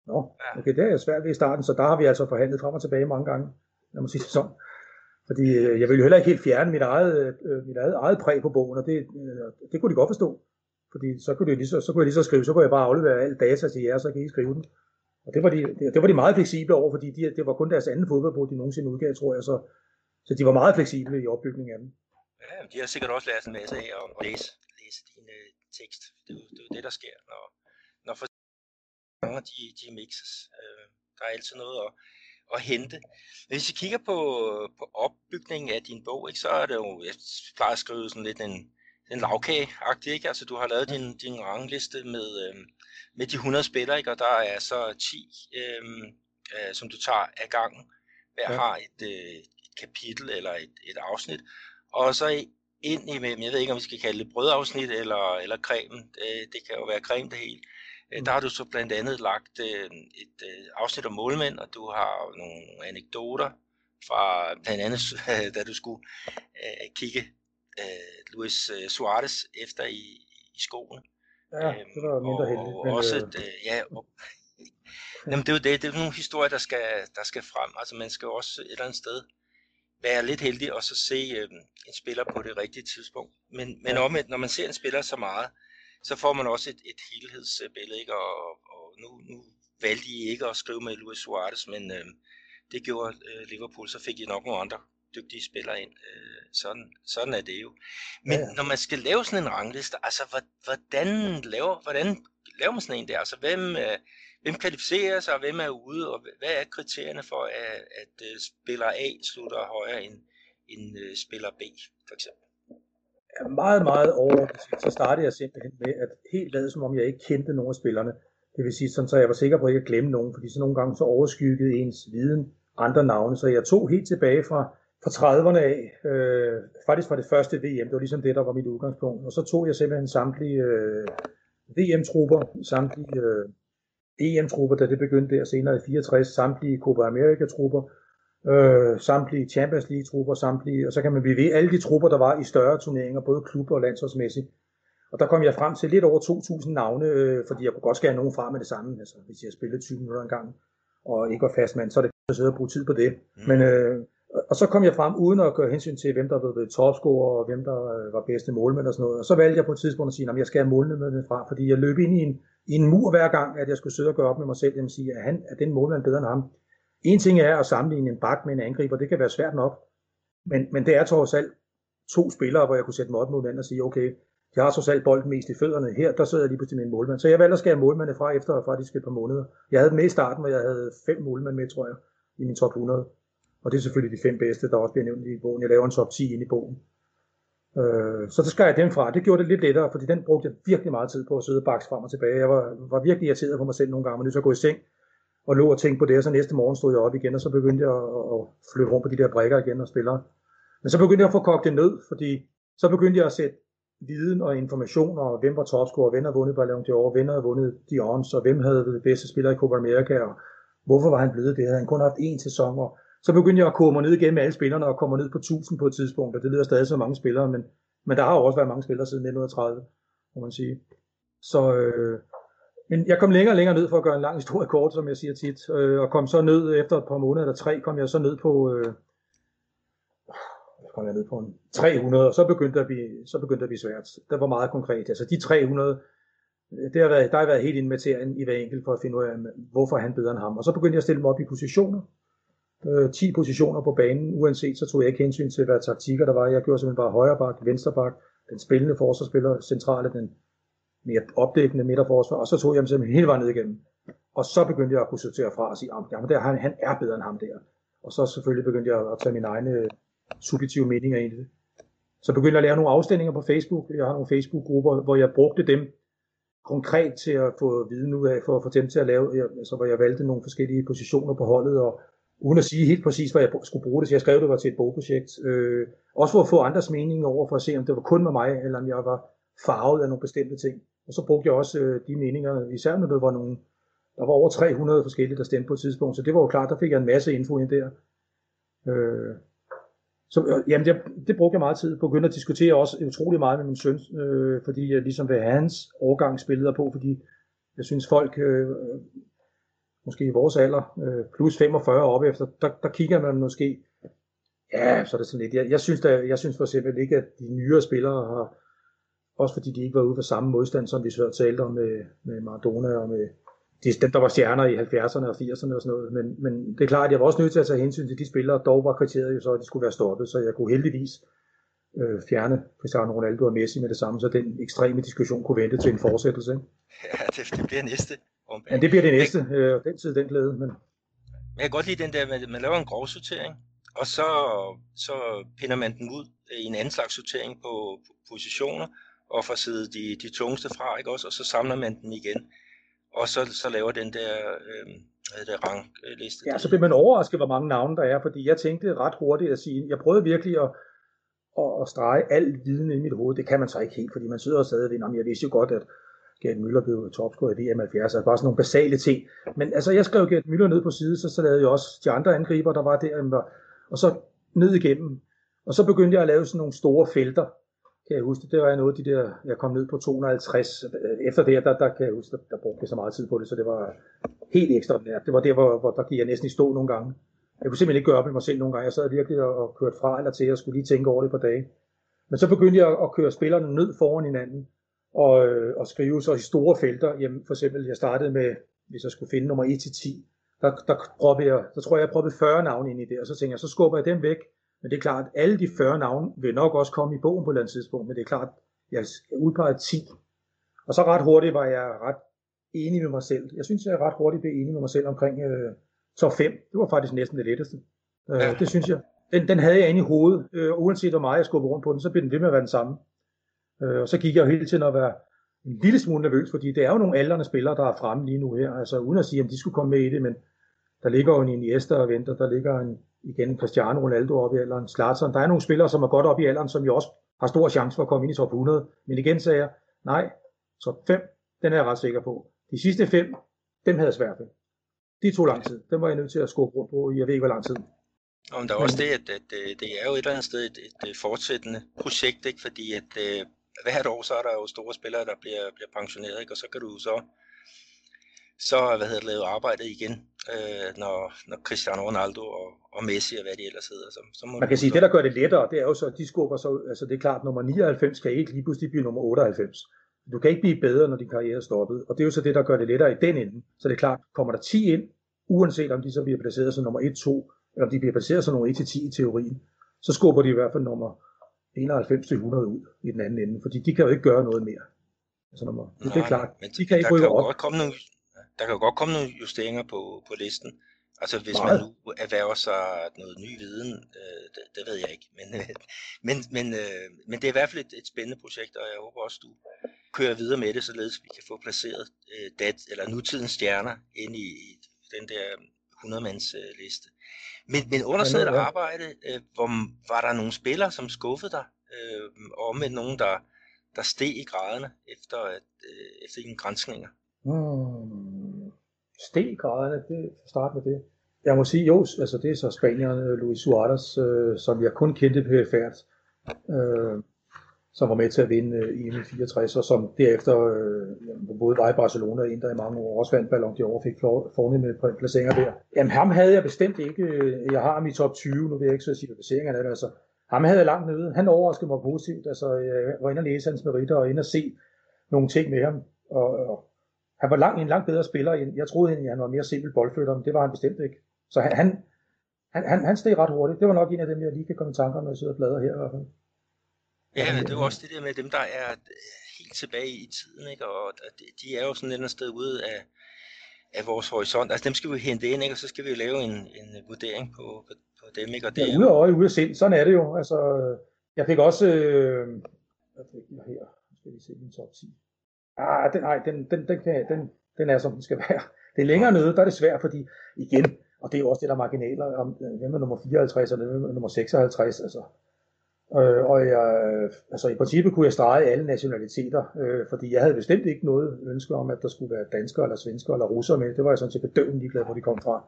Nå, okay, det er svært ved i starten, så der har vi altså forhandlet frem og tilbage mange gange, lad mig sige det sådan. Fordi øh, jeg ville jo heller ikke helt fjerne mit eget, øh, mit eget, eget præg på bogen, og det, øh, det kunne de godt forstå. Fordi så kunne, de lige så, så kunne jeg lige så skrive, så kunne jeg bare aflevere alt data til jer, så kan I skrive den. Og det var de, det, det var de meget fleksible over, fordi de, det var kun deres anden fodboldbog, de nogensinde udgav, tror jeg. Så, så de var meget fleksible i opbygningen af dem. Ja, de har sikkert også lært en masse af at læse, læse din øh, tekst. Det er, jo, det er jo det, der sker, når, når for de, de mixes. Øh, der er altid noget at, at hente. Hvis vi kigger på, på opbygningen af din bog, ikke, så er det jo, jeg plejer at skrive sådan lidt en, en lavkage ikke? Altså, du har lavet din, din rangliste med, øh, med de 100 spillere, ikke? Og der er så 10, øh, øh, som du tager af gangen. Hver ja. har et, øh, et kapitel eller et, et afsnit. Og så ind imellem, jeg ved ikke, om vi skal kalde det brødafsnit eller, eller cremen. Det, det kan jo være creme det hele. Øh, der har du så blandt andet lagt øh, et øh, afsnit om målmænd, og du har nogle anekdoter fra blandt andet, da du skulle øh, kigge øh, Luis øh, Suarez efter i, i skoen. Ja, det var mindre heldigt. Og men, også, øh, ja, og, jamen det er jo det, det er nogle historier, der skal, der skal frem. Altså man skal jo også et eller andet sted være lidt heldig og så se øh, en spiller på det rigtige tidspunkt. Men, men omvendt, når man ser en spiller så meget, så får man også et, et helhedsbillede, ikke? Og, og nu, nu valgte I ikke at skrive med Luis Suarez, men øh, det gjorde øh, Liverpool, så fik I nok nogle andre dygtige spillere ind. Øh, sådan, sådan er det jo. Men ja, ja. når man skal lave sådan en rangliste, altså hvordan laver, hvordan laver man sådan en der? Altså hvem, øh, hvem kvalificerer sig, og hvem er ude, og hvad er kriterierne for, at, at uh, spiller A slutter højere end, end uh, spiller B, for eksempel? Meget, meget overordnet så startede jeg simpelthen med at helt lade som om jeg ikke kendte nogen af spillerne. Det vil sige, sådan, så jeg var sikker på at ikke at glemme nogen, fordi så nogle gange så overskyggede ens viden andre navne. Så jeg tog helt tilbage fra, fra 30'erne af, øh, faktisk fra det første VM, det var ligesom det, der var mit udgangspunkt. Og så tog jeg simpelthen samtlige øh, VM-trupper, samtlige øh, EM-trupper, da det begyndte der senere i 64, samtlige Copa America-trupper, øh, samtlige Champions League-trupper, samtlige, og så kan man blive ved alle de trupper, der var i større turneringer, både klubber og landsholdsmæssigt. Og der kom jeg frem til lidt over 2.000 navne, øh, fordi jeg kunne godt skære nogen fra med det samme, altså hvis jeg spillede 20 minutter en gang, og ikke var fast mand, så er det at sidde og bruge tid på det. Mm. Men, øh, og så kom jeg frem uden at gøre hensyn til, hvem der var blevet topscorer, og hvem der øh, var bedste målmænd og sådan noget. Og så valgte jeg på et tidspunkt at sige, at jeg skal have målmændene fra, fordi jeg løb ind i en, i en mur hver gang, at jeg skulle sidde og gøre op med mig selv, og sige, at han er den målmand bedre end ham. En ting er at sammenligne en bak med en angriber, det kan være svært nok, men, men det er trods alt to spillere, hvor jeg kunne sætte mig op mod hinanden og sige, okay, jeg har trods alt bolden mest i fødderne. Her, der sidder jeg lige pludselig med en målmand. Så jeg valgte at skære målmanden fra efter faktisk et par måneder. Jeg havde med i starten, hvor jeg havde fem målmænd med, tror jeg, i min top 100. Og det er selvfølgelig de fem bedste, der også bliver nævnt i bogen. Jeg laver en top 10 ind i bogen. Øh, så der skar jeg den fra. Det gjorde det lidt lettere, fordi den brugte jeg virkelig meget tid på at sidde og bakse frem og tilbage. Jeg var, var virkelig irriteret på mig selv nogle gange, men nu så gå i seng og lå og tænkte på det, og så næste morgen stod jeg op igen, og så begyndte jeg at, at flytte rundt på de der brækker igen og spille. Men så begyndte jeg at få kogt det ned, fordi så begyndte jeg at sætte viden og information og hvem var topscorer, hvem havde vundet Ballon d'Or, hvem havde vundet Dions, og hvem havde det bedste spiller i Copa America, og hvorfor var han blevet det? Havde han kun haft én sæson, og så begyndte jeg at komme ned igennem alle spillerne og komme ned på 1000 på et tidspunkt, og det lyder stadig så mange spillere, men, men der har jo også været mange spillere siden 1930, må man sige. Så, øh, men jeg kom længere og længere ned for at gøre en lang historie kort, som jeg siger tit, øh, og kom så ned efter et par måneder eller tre, kom jeg så ned på, øh, kom jeg ned på en 300, og så begyndte, at blive, så begyndte at blive svært. Der var meget konkret. Altså de 300, det har været, der har været helt ind med i hver enkelt for at finde ud af, hvorfor han bedre end ham. Og så begyndte jeg at stille mig op i positioner, øh, 10 positioner på banen, uanset så tog jeg ikke hensyn til, hvad taktikker der var. Jeg gjorde simpelthen bare højre bak, venstre bak, den spillende forsvarsspiller, centrale, den mere opdækkende midterforsvar, og så tog jeg dem simpelthen hele vejen ned igennem. Og så begyndte jeg at kunne sortere fra og sige, ah, at der, han, han er bedre end ham der. Og så selvfølgelig begyndte jeg at tage mine egne øh, subjektive meninger ind i det. Så begyndte jeg at lave nogle afstemninger på Facebook. Jeg har nogle Facebook-grupper, hvor jeg brugte dem konkret til at få viden ud af, for at få dem til at lave, altså hvor jeg valgte nogle forskellige positioner på holdet, og uden at sige helt præcis, hvad jeg skulle bruge det til. Jeg skrev det var til et bogprojekt. Øh, også for at få andres mening over, for at se, om det var kun med mig, eller om jeg var farvet af nogle bestemte ting. Og så brugte jeg også øh, de meninger, især når det var nogle, der var over 300 forskellige, der stemte på et tidspunkt, så det var jo klart, der fik jeg en masse info ind der. Øh, så øh, jamen, det, det brugte jeg meget tid på. Begyndte at diskutere også utrolig meget med min søn, øh, fordi jeg ligesom vil have hans årgang på, fordi jeg synes folk, øh, måske i vores alder, øh, plus 45 op efter, der, der kigger man måske, ja, så er det sådan lidt, jeg, jeg, synes, der, jeg synes for eksempel ikke, at de nyere spillere har, også fordi de ikke var ude for samme modstand, som vi så talte om med, med Maradona og med de, dem, der var stjerner i 70'erne og 80'erne og sådan noget. Men, men det er klart, at jeg var også nødt til at tage hensyn til de spillere, dog var kriteriet jo så, at de skulle være stoppet, så jeg kunne heldigvis øh, fjerne Cristiano Ronaldo og Messi med det samme, så den ekstreme diskussion kunne vente til en fortsættelse. Ja, det, det bliver næste. Ja, det bliver det næste. Øh, den tid, den glæde. Men... Jeg kan godt lide den der, at man laver en grov sortering, og så, så pinder man den ud i en anden slags sortering på, på positioner, og får siddet de, de tungeste fra, ikke også? og så samler man den igen og så, så laver den der øhm, øh, det rangliste. Ja, så bliver man overrasket, hvor mange navne der er, fordi jeg tænkte ret hurtigt at sige, jeg prøvede virkelig at, at, at strege al viden i mit hoved. Det kan man så ikke helt, fordi man sidder og stadig ved, jeg vidste jo godt, at Gert Møller blev topscorer i VM 70, altså bare sådan nogle basale ting. Men altså, jeg skrev Gert Møller ned på side, så, så lavede jeg også de andre angriber, der var der, og så ned igennem. Og så begyndte jeg at lave sådan nogle store felter, kan jeg huske, det var noget af de der, jeg kom ned på 250, efter det, der, der kan jeg huske, der, der brugte jeg så meget tid på det, så det var helt ekstraordinært. Det var der, hvor, hvor der gik jeg næsten i stå nogle gange. Jeg kunne simpelthen ikke gøre op med mig selv nogle gange. Jeg sad virkelig og, og kørte fra eller til, jeg skulle lige tænke over det på dage. Men så begyndte jeg at køre spillerne ned foran hinanden, og, øh, og skrive så i store felter. Jamen, for eksempel, jeg startede med, hvis jeg skulle finde nummer 1-10, der, der, proppede jeg, der tror jeg, jeg proppede 40 navne ind i det, og så tænkte jeg, så skubber jeg dem væk, men det er klart, at alle de 40 navne vil nok også komme i bogen på et eller andet tidspunkt, men det er klart, at jeg udpeger 10. Og så ret hurtigt var jeg ret enig med mig selv. Jeg synes, jeg ret hurtigt blev enig med mig selv omkring øh, top 5. Det var faktisk næsten det letteste. Øh, ja. Det synes jeg. Den, den havde jeg inde i hovedet, øh, og uanset hvor meget jeg skubbede rundt på den, så blev den ved med at være den samme. Øh, og så gik jeg jo hele tiden at være en lille smule nervøs, fordi det er jo nogle aldrende spillere, der er fremme lige nu her. Altså uden at sige, om de skulle komme med i det, men der ligger jo en Iniesta og venter, der ligger en igen Cristiano Ronaldo op i alderen, Zlatan. Der er nogle spillere, som er godt op i alderen, som jo også har stor chance for at komme ind i top 100. Men igen sagde jeg, nej, top 5, den er jeg ret sikker på. De sidste fem, dem havde jeg svært ved. De tog lang tid. Dem var jeg nødt til at skubbe rundt på jeg ved ikke, hvor lang tid. Og der er også det, at, at, at det er jo et eller andet sted et, et, fortsættende projekt, ikke? fordi at at hvert år så er der jo store spillere, der bliver, bliver pensioneret, ikke? og så kan du så så hvad hedder det, lavet arbejdet igen, øh, når, når Cristiano Ronaldo og, og Messi og hvad de ellers hedder. Så, så må Man kan sige, det der gør det lettere, det er jo så, at de skubber så, altså det er klart, nummer 99 kan ikke lige pludselig blive nummer 98. Du kan ikke blive bedre, når din karriere er stoppet, og det er jo så det, der gør det lettere i den ende. Så det er klart, kommer der 10 ind, uanset om de så bliver placeret som nummer 1, 2, eller om de bliver placeret som nummer 1-10 i teorien, så skubber de i hvert fald nummer 91-100 ud i den anden ende, fordi de kan jo ikke gøre noget mere. Altså nummer, Nej, det er klart, men de kan ikke rykke op. Godt komme nogle, der kan jo godt komme nogle justeringer på, på listen. Altså hvis Nej. man nu erhverver sig noget ny viden, øh, det, det ved jeg ikke. Men, øh, men, men, øh, men det er i hvert fald et, et spændende projekt, og jeg håber også, du kører videre med det, således vi kan få placeret øh, dat, eller nutidens stjerner ind i, i den der 100-mands øh, liste. Men, men under sådan et arbejde, øh, hvor, var der nogle spillere, som skuffede dig, øh, og med nogen, der, der steg i graderne efter, at, øh, efter dine grænskninger? Hmm. Steg graderne, det for start med det. Jeg må sige, jo, altså det er så spanierne, Luis Suarez, øh, som jeg kun kendte på færd, øh, som var med til at vinde øh, EM i 64, og som derefter øh, både var i Barcelona og Inter i mange år, også vandt Ballon d'Or, fik fornemme placeringer der. Jamen ham havde jeg bestemt ikke, øh, jeg har ham i top 20, nu vil jeg ikke så sige, hvad placeringerne er, altså ham havde jeg langt nede, han overraskede mig positivt, altså jeg var inde og læse hans meritter og inde og se nogle ting med ham, og, og han var lang, en langt bedre spiller. End, jeg troede egentlig, han var mere simpel boldflytter, men det var han bestemt ikke. Så han, han Han, han, han steg ret hurtigt. Det var nok en af dem, jeg lige kan komme i tanker, når jeg sidder og bladrer her. Ja, det er jo også det der med dem, der er helt tilbage i tiden, ikke? og de er jo sådan et sted ude af, af vores horisont. Altså dem skal vi hente ind, ikke? og så skal vi jo lave en, en vurdering på, på, på dem. Ikke? Og det ja, ude af øje, ude af sind. Sådan er det jo. Altså, jeg fik også... Øh, hvad fik jeg her? Skal vi se min top 10. Ah, den, nej, den, den, den, kan, den, den er som den skal være. Det er længere nede, der er det svært, fordi igen, og det er jo også det der marginaler, om hvem er nummer 54 og hvem er nummer 56, altså. Øh, og jeg, altså i princippet kunne jeg strege alle nationaliteter, øh, fordi jeg havde bestemt ikke noget ønske om, at der skulle være danskere eller svensker eller russer med. Det var jeg sådan set bedøvende ligeglad, hvor de kom fra.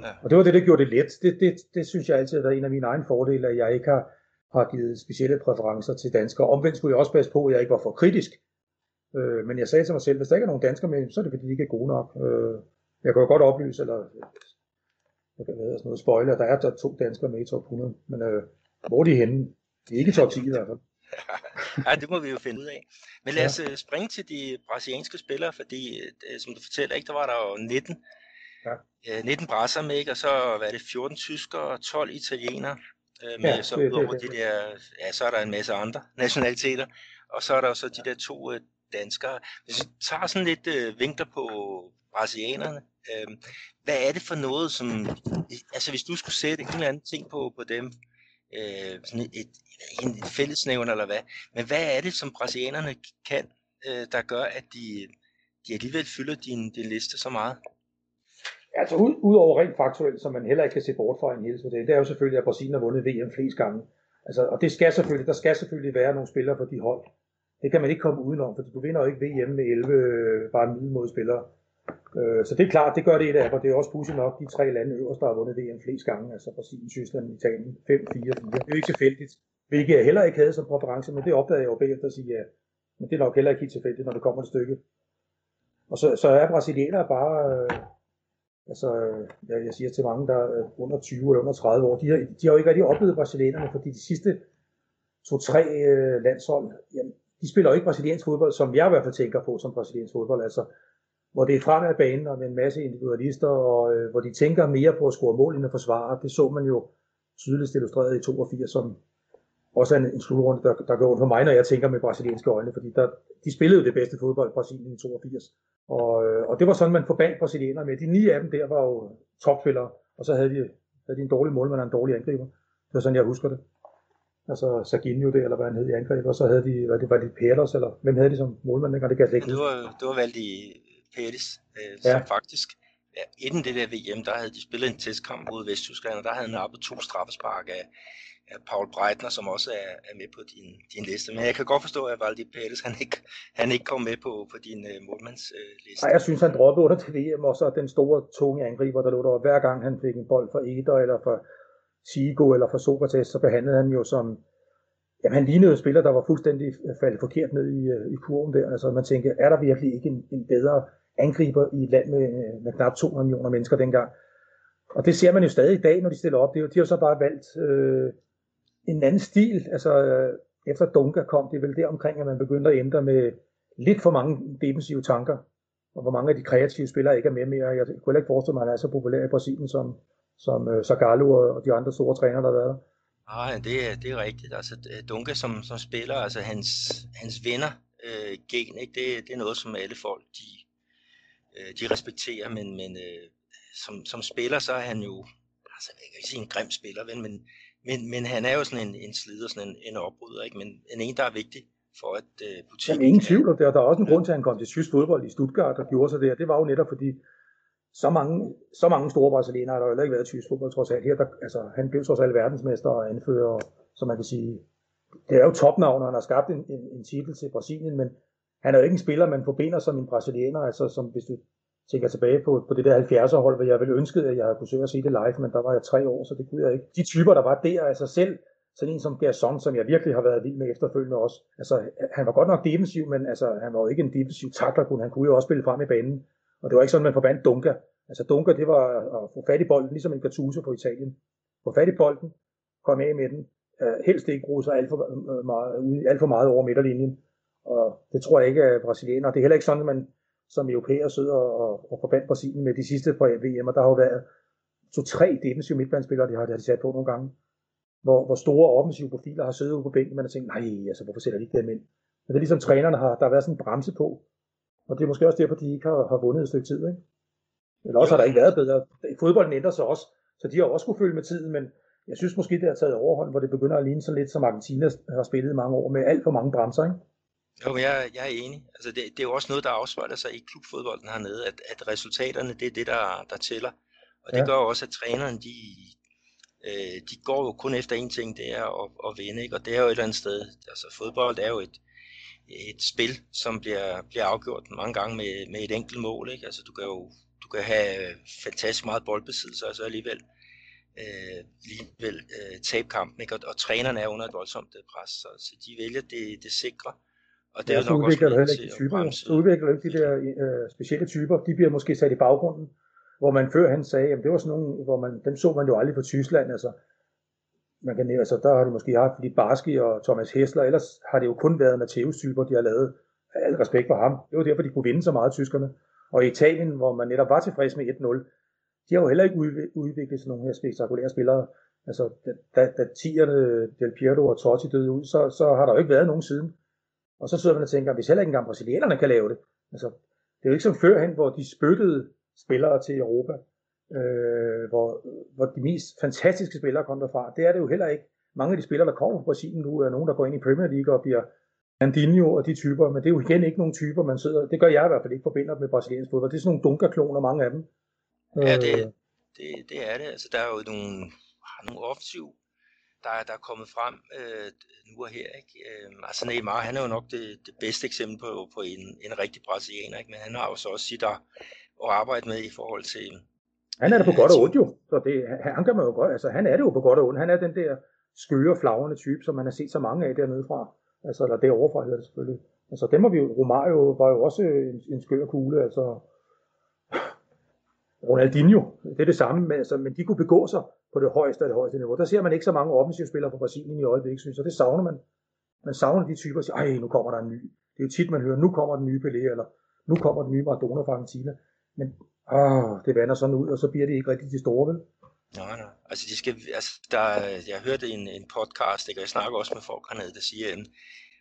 Ja. Og det var det, der gjorde det let. Det, det, det synes jeg altid har været en af mine egne fordele, at jeg ikke har, har givet specielle præferencer til danskere. Omvendt skulle jeg også passe på, at jeg ikke var for kritisk. Øh, men jeg sagde til mig selv, hvis der ikke er nogen danskere med, så er det fordi, de ikke er gode nok. Øh, jeg kan jo godt oplyse, eller jeg kan være sådan noget spoiler, der er der to danskere med i top 100, men øh, hvor er de henne? Det er ikke top 10 i hvert fald. ja, det må vi jo finde ud af. Men lad os ja. Øh, springe til de brasilianske spillere, fordi øh, som du fortæller, ikke, der var der jo 19, ja. 19 brasser med, ikke? og så var det 14 tyskere og 12 italienere. Øh, med, ja, så det, det, det. de der, ja, så er der en masse andre nationaliteter, og så er der så de der to øh, danskere. Hvis vi tager sådan lidt øh, vinkler på brasilianerne, øh, hvad er det for noget, som, altså hvis du skulle sætte en eller anden ting på, på dem, øh, sådan et, en, et fællesnævner eller hvad, men hvad er det, som brasilianerne kan, øh, der gør, at de, de alligevel fylder din, din liste så meget? Altså ud, udover rent faktuelt, som man heller ikke kan se bort fra en hel det, det er jo selvfølgelig, at Brasilien har vundet VM flest gange. Altså, og det skal selvfølgelig, der skal selvfølgelig være nogle spillere på de hold. Det kan man ikke komme udenom, for du vinder jo ikke VM med 11 øh, bare mod. Øh, så det er klart, det gør det et af, og det er også pudsigt nok de tre lande øverst, der har vundet VM flest gange, altså Brasilien, Tyskland, Italien, 5-4-4. Det er jo ikke tilfældigt, hvilket jeg heller ikke havde som præference, men det opdagede jeg jo bagefter at sige, ja, men det er nok heller ikke helt tilfældigt, når det kommer et stykke. Og så, så er brasilianere bare, øh, altså øh, jeg, jeg siger til mange, der er under 20 eller under 30 år, de har, de har jo ikke rigtig oplevet brasilianerne, fordi de sidste to-tre øh, landshold, jamen, de spiller jo ikke brasiliansk fodbold, som jeg i hvert fald tænker på som brasiliansk fodbold, altså hvor det er fremad banen og med en masse individualister, og øh, hvor de tænker mere på at score mål end at forsvare. Det så man jo tydeligt illustreret i 82, som også er en, en slutrunde, der, der går ondt for mig, når jeg tænker med brasilianske øjne, fordi der, de spillede jo det bedste fodbold i Brasilien i 82. Og, øh, og det var sådan, man forbandt brasilianere med. De ni af dem der var jo topspillere, og så havde de, havde de en dårlig målmand og en dårlig angriber. Det var sådan, jeg husker det. Altså Saginho det, eller hvad han hed i angriber, og så havde de, hvad det var de Peters, eller hvem havde de som målmand, det kan jeg slet ikke det var, det var valgt i Pettis, øh, ja. som faktisk, ja, inden det der VM, der havde de spillet en testkamp mod Vesttyskland, og der havde han nappet to straffespark af, af Paul Breitner, som også er, er med på din, din liste. Men jeg kan godt forstå, at Valdi Pettis, han ikke, han ikke kom med på, på din uh, målmandsliste. Uh, Nej, jeg synes, han droppede under til VM, og så den store, tunge angriber, der lå der. Hver gang han fik en bold fra Eder, eller fra Sigo, eller for Sokrates, så behandlede han jo som, Jamen, han lignede en spiller, der var fuldstændig øh, faldet forkert ned i, øh, i kurven der. Altså, man tænker, er der virkelig ikke en, en bedre angriber i et land med, øh, med knap 200 millioner mennesker dengang? Og det ser man jo stadig i dag, når de stiller op. De, de har så bare valgt øh, en anden stil. Altså, øh, efter Dunker kom det vel der omkring, at man begyndte at ændre med lidt for mange defensive tanker, og hvor mange af de kreative spillere ikke er med mere. Jeg kunne ikke forestille mig, at han er så populær i Brasilien som, som uh, Zagallo og de andre store trænere, der har været. Nej, det er, det er rigtigt. Altså, Dunke som, som spiller, altså hans, hans venner øh, gen, ikke? Det, det er noget, som alle folk, de, øh, de respekterer, men, men øh, som, som spiller, så er han jo, altså jeg kan ikke sige en grim spiller, ven, men, men, men han er jo sådan en, en slider, sådan en, en opbryder, ikke? men en, en, der er vigtig for at øh, butikken... Jamen ingen tvivl, og der, der er også en grund til, at han kom til tysk fodbold i Stuttgart og gjorde sig der. Det var jo netop fordi, så mange, så mange store brasilianere har der jo heller ikke været i tysk fodbold trods alt. Her, der, altså, han blev trods alt verdensmester og anfører, så man kan sige, det er jo topnavn, og han har skabt en, en, en titel til Brasilien, men han er jo ikke en spiller, man forbinder som en brasilianer, altså som hvis du tænker tilbage på, på det der 70'er hold, hvor jeg ville ønske, at jeg kunne søge at se det live, men der var jeg tre år, så det kunne jeg ikke. De typer, der var der, altså selv sådan en som Gerson, som jeg virkelig har været vild med efterfølgende også. Altså, han var godt nok defensiv, men altså, han var jo ikke en defensiv takler, han kunne jo også spille frem i banen. Og det var ikke sådan, man forbandt Dunker. Altså Dunker, det var at få fat i bolden, ligesom en Gattuso på Italien. Få fat i bolden, komme af med den, uh, helst ikke bruge sig alt for, øh, meget, alt for meget over midterlinjen. Og det tror jeg ikke er brasilianer. Det er heller ikke sådan, at man som europæer sidder og, og forbandt Brasilien med de sidste par VM, og der har jo været to-tre defensive midtbanespillere, de har, de har de sat på nogle gange, hvor, hvor store offensive profiler har siddet ude på bænken, man har tænkt, nej, altså hvorfor sætter de ikke dem ind? Men det er ligesom trænerne har, der har været sådan en bremse på, og det er måske også derfor, de ikke har, har vundet et stykke tid, ikke? Eller også har der ikke været bedre. Fodbolden ændrer sig også, så de har også kunne følge med tiden, men jeg synes måske, det har taget overhånd, hvor det begynder at ligne så lidt, som Argentina har spillet i mange år, med alt for mange bremser, ikke? Jo, men jeg, jeg er enig. Altså det, det er jo også noget, der afspejler sig i klubfodbolden hernede, at, at resultaterne, det er det, der, der tæller. Og det ja. gør også, at træneren, de, øh, de går jo kun efter én ting, det er at, at vinde. Ikke? Og det er jo et eller andet sted, altså fodbold er jo et, et spil, som bliver, bliver afgjort mange gange med, med et enkelt mål. Ikke? Altså du kan jo du kan have fantastisk meget boldbesiddelse, og så alligevel, øh, alligevel øh, tabe kampen. Ikke? Og, og trænerne er under et voldsomt øh, pres, så, så de vælger det, det sikre. Og det ja, er nok udvikler også heller ikke de typer. Så udvikler ikke de der øh, specielle typer. De bliver måske sat i baggrunden, hvor man før han sagde, at det var sådan nogle, hvor man, dem så man jo aldrig på Tyskland. Altså, man kan, altså, der har de måske haft lidt Barski og Thomas Hessler, ellers har det jo kun været Matteus typer, de har lavet. Al respekt for ham. Det var derfor, de kunne vinde så meget, tyskerne. Og i Italien, hvor man netop var tilfreds med 1-0, de har jo heller ikke udviklet sådan nogle her spektakulære spillere. Altså, da, da tierne Del Piero og Totti døde ud, så, så har der jo ikke været nogen siden. Og så sidder man og tænker, hvis heller ikke engang brasilianerne kan lave det. Altså, det er jo ikke som førhen, hvor de spyttede spillere til Europa, øh, hvor, hvor de mest fantastiske spillere kom derfra. Det er det jo heller ikke. Mange af de spillere, der kommer fra Brasilien nu, er nogen, der går ind i Premier League og bliver Andinho og de typer, men det er jo igen ikke nogen typer, man sidder, det gør jeg i hvert fald ikke, forbinder med brasiliansk fodbold. Det er sådan nogle dunkerkloner, mange af dem. Ja, det, øh. det, det er det. Altså, der er jo nogle, nogle offensiv der, der er kommet frem øh, nu og her. Ikke? Øh, altså Neymar, han er jo nok det, det bedste eksempel på, på en, en rigtig brasilianer, ikke? men han har jo så også sit at, at arbejde med i forhold til... Han er det på godt og ondt jo, så det, han kan man jo godt, altså han er det jo på godt og ondt. Han er den der skøre, flagrende type, som man har set så mange af dernede fra. Altså, eller derovre fra hedder det selvfølgelig. Altså, dem var vi jo, Romario var jo også en, en skør kugle, altså, Ronaldinho, det er det samme, men, altså, men de kunne begå sig på det højeste af det højeste niveau. Der ser man ikke så mange offensive spillere fra Brasilien i øjeblikket, synes jeg. Det savner man. Man savner de typer, der siger, ej, nu kommer der en ny. Det er jo tit, man hører, nu kommer den nye Pelé, eller nu kommer den nye Maradona fra Argentina. Men åh, det vander sådan ud, og så bliver det ikke rigtig de store, vel? Nej, nej. Altså, de skal, altså der, jeg hørte en, en podcast, ikke, og jeg snakker også med folk hernede, der siger, at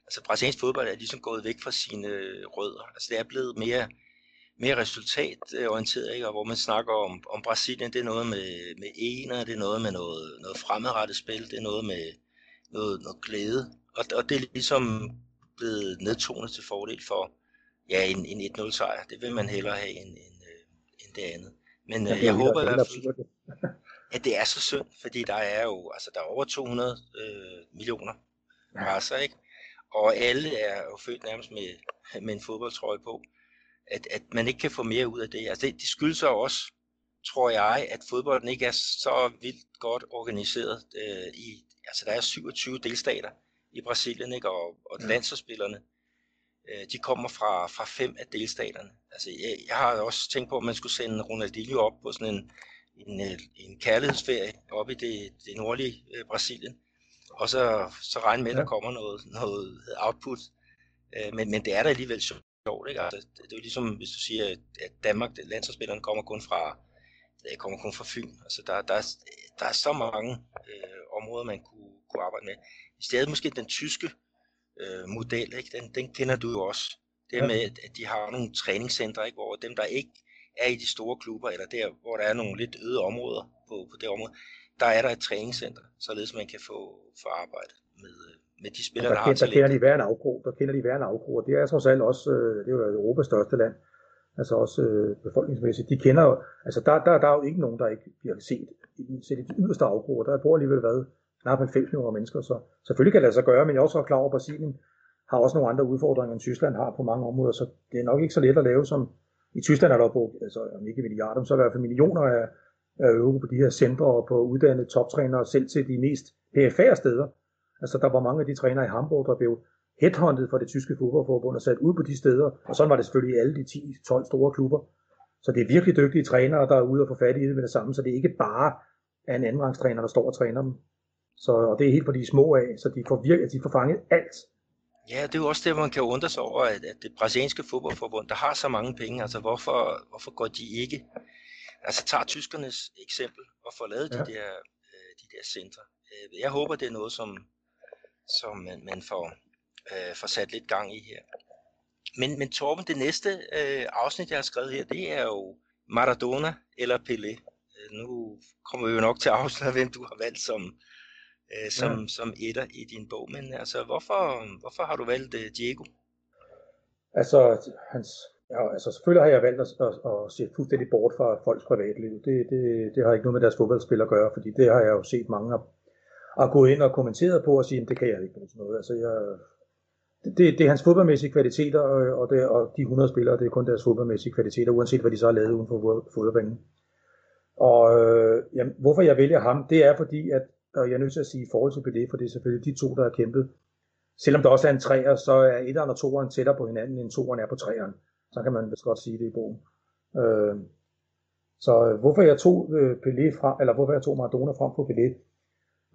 altså, brasiliansk fodbold er ligesom gået væk fra sine øh, rødder. Altså, det er blevet mere mere resultatorienteret, ikke? og hvor man snakker om, om Brasilien, det er noget med, med ener, det er noget med noget, noget fremadrettet spil, det er noget med noget, noget glæde, og, og det er ligesom blevet nedtonet til fordel for ja, en, en 1-0 sejr. Det vil man hellere have en, en det andet. Men øh, jeg håber i hvert fald, at det er så synd, fordi der er jo altså, der er over 200 øh, millioner raser, ikke? Og alle er jo født nærmest med, med en fodboldtrøje på at, at man ikke kan få mere ud af det. Altså det, det skyldes så også, tror jeg, at fodbolden ikke er så vildt godt organiseret. Øh, i, altså der er 27 delstater i Brasilien, ikke? og, og ja. landsholdsspillerne, øh, de kommer fra, fra fem af delstaterne. Altså jeg, jeg har også tænkt på, at man skulle sende Ronaldinho op på sådan en, en, øh, en kærlighedsferie op i det, det nordlige øh, Brasilien, og så, så regne med, at der kommer noget, noget output. Øh, men, men det er da alligevel sjovt, ikke? Altså, det, det er jo ligesom, hvis du siger, at Danmark, landsholdsspillerne kommer kun fra, det kommer kun fra Fyn. Altså, der, der, er, der er så mange øh, områder, man kunne, kunne arbejde med. I stedet måske den tyske øh, model, ikke? Den, den kender du jo også. Det ja. med, at de har nogle træningscentre, ikke? hvor dem, der ikke er i de store klubber, eller der, hvor der er nogle lidt øde områder på, på det område, der er der et træningscenter, således man kan få, få arbejde med, øh, med de spillere, der, der, har der kender de hver en afgro, der kender de hver en afgro, og det er trods alt også, øh, det er jo Europas største land, altså også øh, befolkningsmæssigt, de kender jo, altså der, der, der er jo ikke nogen, der ikke bliver set, set i de yderste afgroer, der bor alligevel været knap 90 millioner mennesker, så selvfølgelig kan det altså gøre, men jeg er også klar over, at Brasilien har også nogle andre udfordringer, end Tyskland har på mange områder, så det er nok ikke så let at lave som, i Tyskland er der på, altså om ikke milliarder, så er der i hvert fald millioner af, af euro på de her centre og på uddannede toptrænere, selv til de mest perifære steder, Altså der var mange af de trænere i Hamburg, der blev headhunted fra det tyske fodboldforbund og sat ud på de steder, og sådan var det selvfølgelig i alle de 10-12 store klubber. Så det er virkelig dygtige trænere, der er ude og få fat i det med det samme, så det er ikke bare en andenrangstræner, der står og træner dem. Så, og det er helt på de små af, så de får, virkelig, de får fanget alt. Ja, det er jo også det, man kan undre sig over, at, at det brasilianske fodboldforbund, der har så mange penge, altså hvorfor, hvorfor går de ikke altså tager tyskernes eksempel og får lavet ja. de der, øh, de der centre. Øh, jeg håber, det er noget, som, som man, man får, øh, får sat lidt gang i her. Men, men Torben, det næste øh, afsnit, jeg har skrevet her, det er jo Maradona eller Pelé. Øh, nu kommer vi jo nok til at afsløre, hvem du har valgt som, øh, som, ja. som etter i din bog. Men altså, hvorfor, hvorfor har du valgt øh, Diego? Altså, hans, ja, altså, selvfølgelig har jeg valgt at, at, at se fuldstændig bort fra folks privatliv. Det, det, det har ikke noget med deres fodboldspil at gøre, fordi det har jeg jo set mange af, at gå ind og kommenteret på og sige, at det kan jeg ikke bruge til noget. Altså, jeg, det, det er hans fodboldmæssige kvaliteter, og, og, det, og de 100 spillere, det er kun deres fodboldmæssige kvaliteter, uanset hvad de så har lavet uden for fodboldbanen. Og øh, jamen, hvorfor jeg vælger ham, det er fordi, at og jeg er nødt til at sige i forhold til Pelé, for det er selvfølgelig de to, der har kæmpet. Selvom der også er en træer, så er etteren og toeren tættere på hinanden, end toeren er på træeren. Så kan man vist godt sige det i bogen. Øh, så øh, hvorfor jeg tog øh, Pelé fra, eller hvorfor jeg tog Maradona frem på Pelé,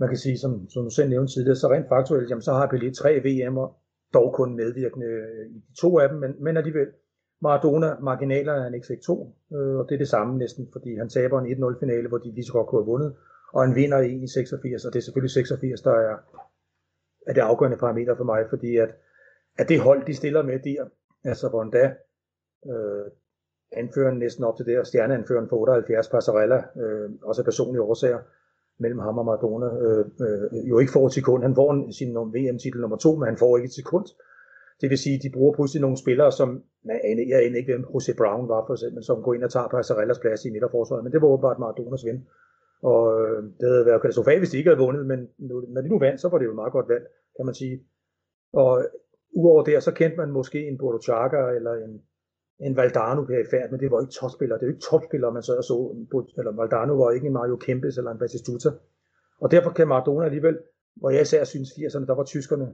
man kan sige, som, som du selv nævnte tidligere, så rent faktuelt, jamen, så har Pelé tre VM'er, dog kun medvirkende øh, i de to af dem, men, men alligevel. Maradona, marginalerne er han ikke fik to, øh, og det er det samme næsten, fordi han taber en 1-0 finale, hvor de lige så godt kunne have vundet, og han vinder en i 86, og det er selvfølgelig 86, der er, er det afgørende parameter for mig, fordi at, at det hold, de stiller med der, altså hvor endda øh, anføreren næsten op til det, og stjerneanføreren på 78, Passarella, øh, også af personlige årsager, mellem ham og Maradona, øh, øh, jo ikke får et sekund. Han får en, sin VM-titel nummer to, men han får ikke et sekund. Det vil sige, at de bruger pludselig nogle spillere, som, jeg aner ikke, hvem Jose Brown var for eksempel, som går ind og tager Passarellas plads i midterforsvaret, men det var åbenbart Maradonas ven. Og øh, det havde været katastrofalt, hvis de ikke havde vundet, men når de nu vandt, så var det jo et meget godt valg, kan man sige. Og udover det, så kendte man måske en Bodo Chaka eller en, en Valdano færd, men det var ikke topspiller. Det er jo ikke topspiller, man så og så. Eller Valdano var ikke en Mario Kempes eller en Batistuta. Og derfor kan Maradona alligevel, hvor jeg især synes 80'erne, der var tyskerne.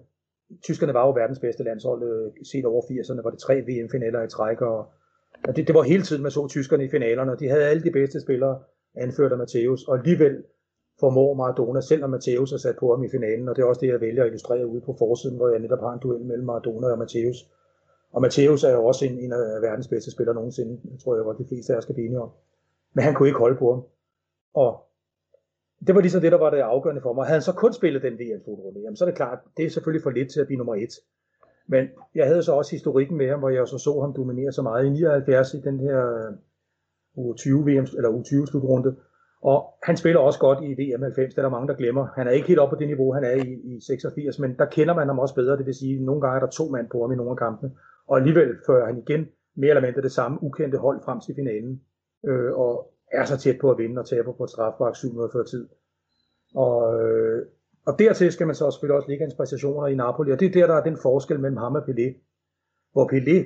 Tyskerne var jo verdens bedste landshold, øh, set over 80'erne, var det tre VM-finaler i træk, og det, det var hele tiden, man så tyskerne i finalerne, og de havde alle de bedste spillere, anført af Matthäus, og alligevel formår Maradona, selv når Matthäus er sat på ham i finalen, og det er også det, jeg vælger at illustrere ude på forsiden, hvor jeg netop har en duel mellem Maradona og Matthäus. Og Matthäus er jo også en, en af verdens bedste spillere nogensinde. jeg tror jeg godt, de fleste af os skal blive enige om. Men han kunne ikke holde på ham. Og det var ligesom det, der var det afgørende for mig. Havde han så kun spillet den VM-slutrunde, jamen så er det klart, det er selvfølgelig for lidt til at blive nummer et. Men jeg havde så også historikken med ham, hvor jeg så så ham dominere så meget i 79 i den her U20 VM, eller U20 slutrunde. Og han spiller også godt i VM 90, det er der mange, der glemmer. Han er ikke helt oppe på det niveau, han er i, i 86, men der kender man ham også bedre. Det vil sige, at nogle gange er der to mand på ham i nogle af kampene og alligevel fører han igen mere eller mindre det samme ukendte hold frem til finalen, øh, og er så tæt på at vinde og taber på et strafbak 700 før tid. Og, øh, og dertil skal man så selvfølgelig også ligge hans præstationer i Napoli, og det er der, der er den forskel mellem ham og Pelé. Hvor Pelé,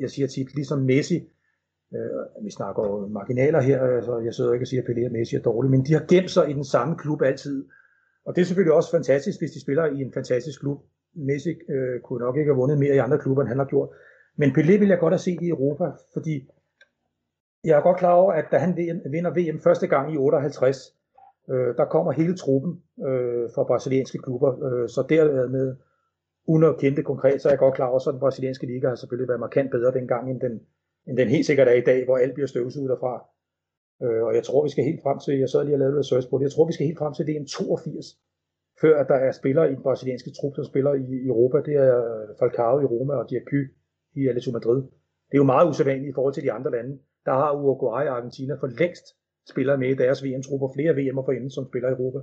jeg siger tit, ligesom Messi, øh, vi snakker jo marginaler her, altså jeg sidder ikke og siger, at Pelé og Messi er dårlige, men de har gemt sig i den samme klub altid. Og det er selvfølgelig også fantastisk, hvis de spiller i en fantastisk klub. Messi øh, kunne nok ikke have vundet mere i andre klubber, end han har gjort. Men Pelé vil jeg godt have set i Europa, fordi jeg er godt klar over, at da han vinder VM første gang i 58, øh, der kommer hele truppen øh, fra brasilianske klubber, øh, så dermed uden at kende det konkret, så er jeg godt klar over, at den brasilianske liga har selvfølgelig været markant bedre dengang, end den, end den helt sikkert er i dag, hvor alt bliver støvsuget derfra. Øh, og jeg tror, vi skal helt frem til, jeg sad lige og lavede research på det, jeg tror, vi skal helt frem til VM 82, før at der er spillere i den brasilianske trup, som spiller i Europa. Det er øh, Falcao i Roma og Diaky i Atletico Madrid. Det er jo meget usædvanligt i forhold til de andre lande. Der har Uruguay og Argentina for længst spillere med i deres VM-trupper, flere VM'er for inden, som spiller i Europa.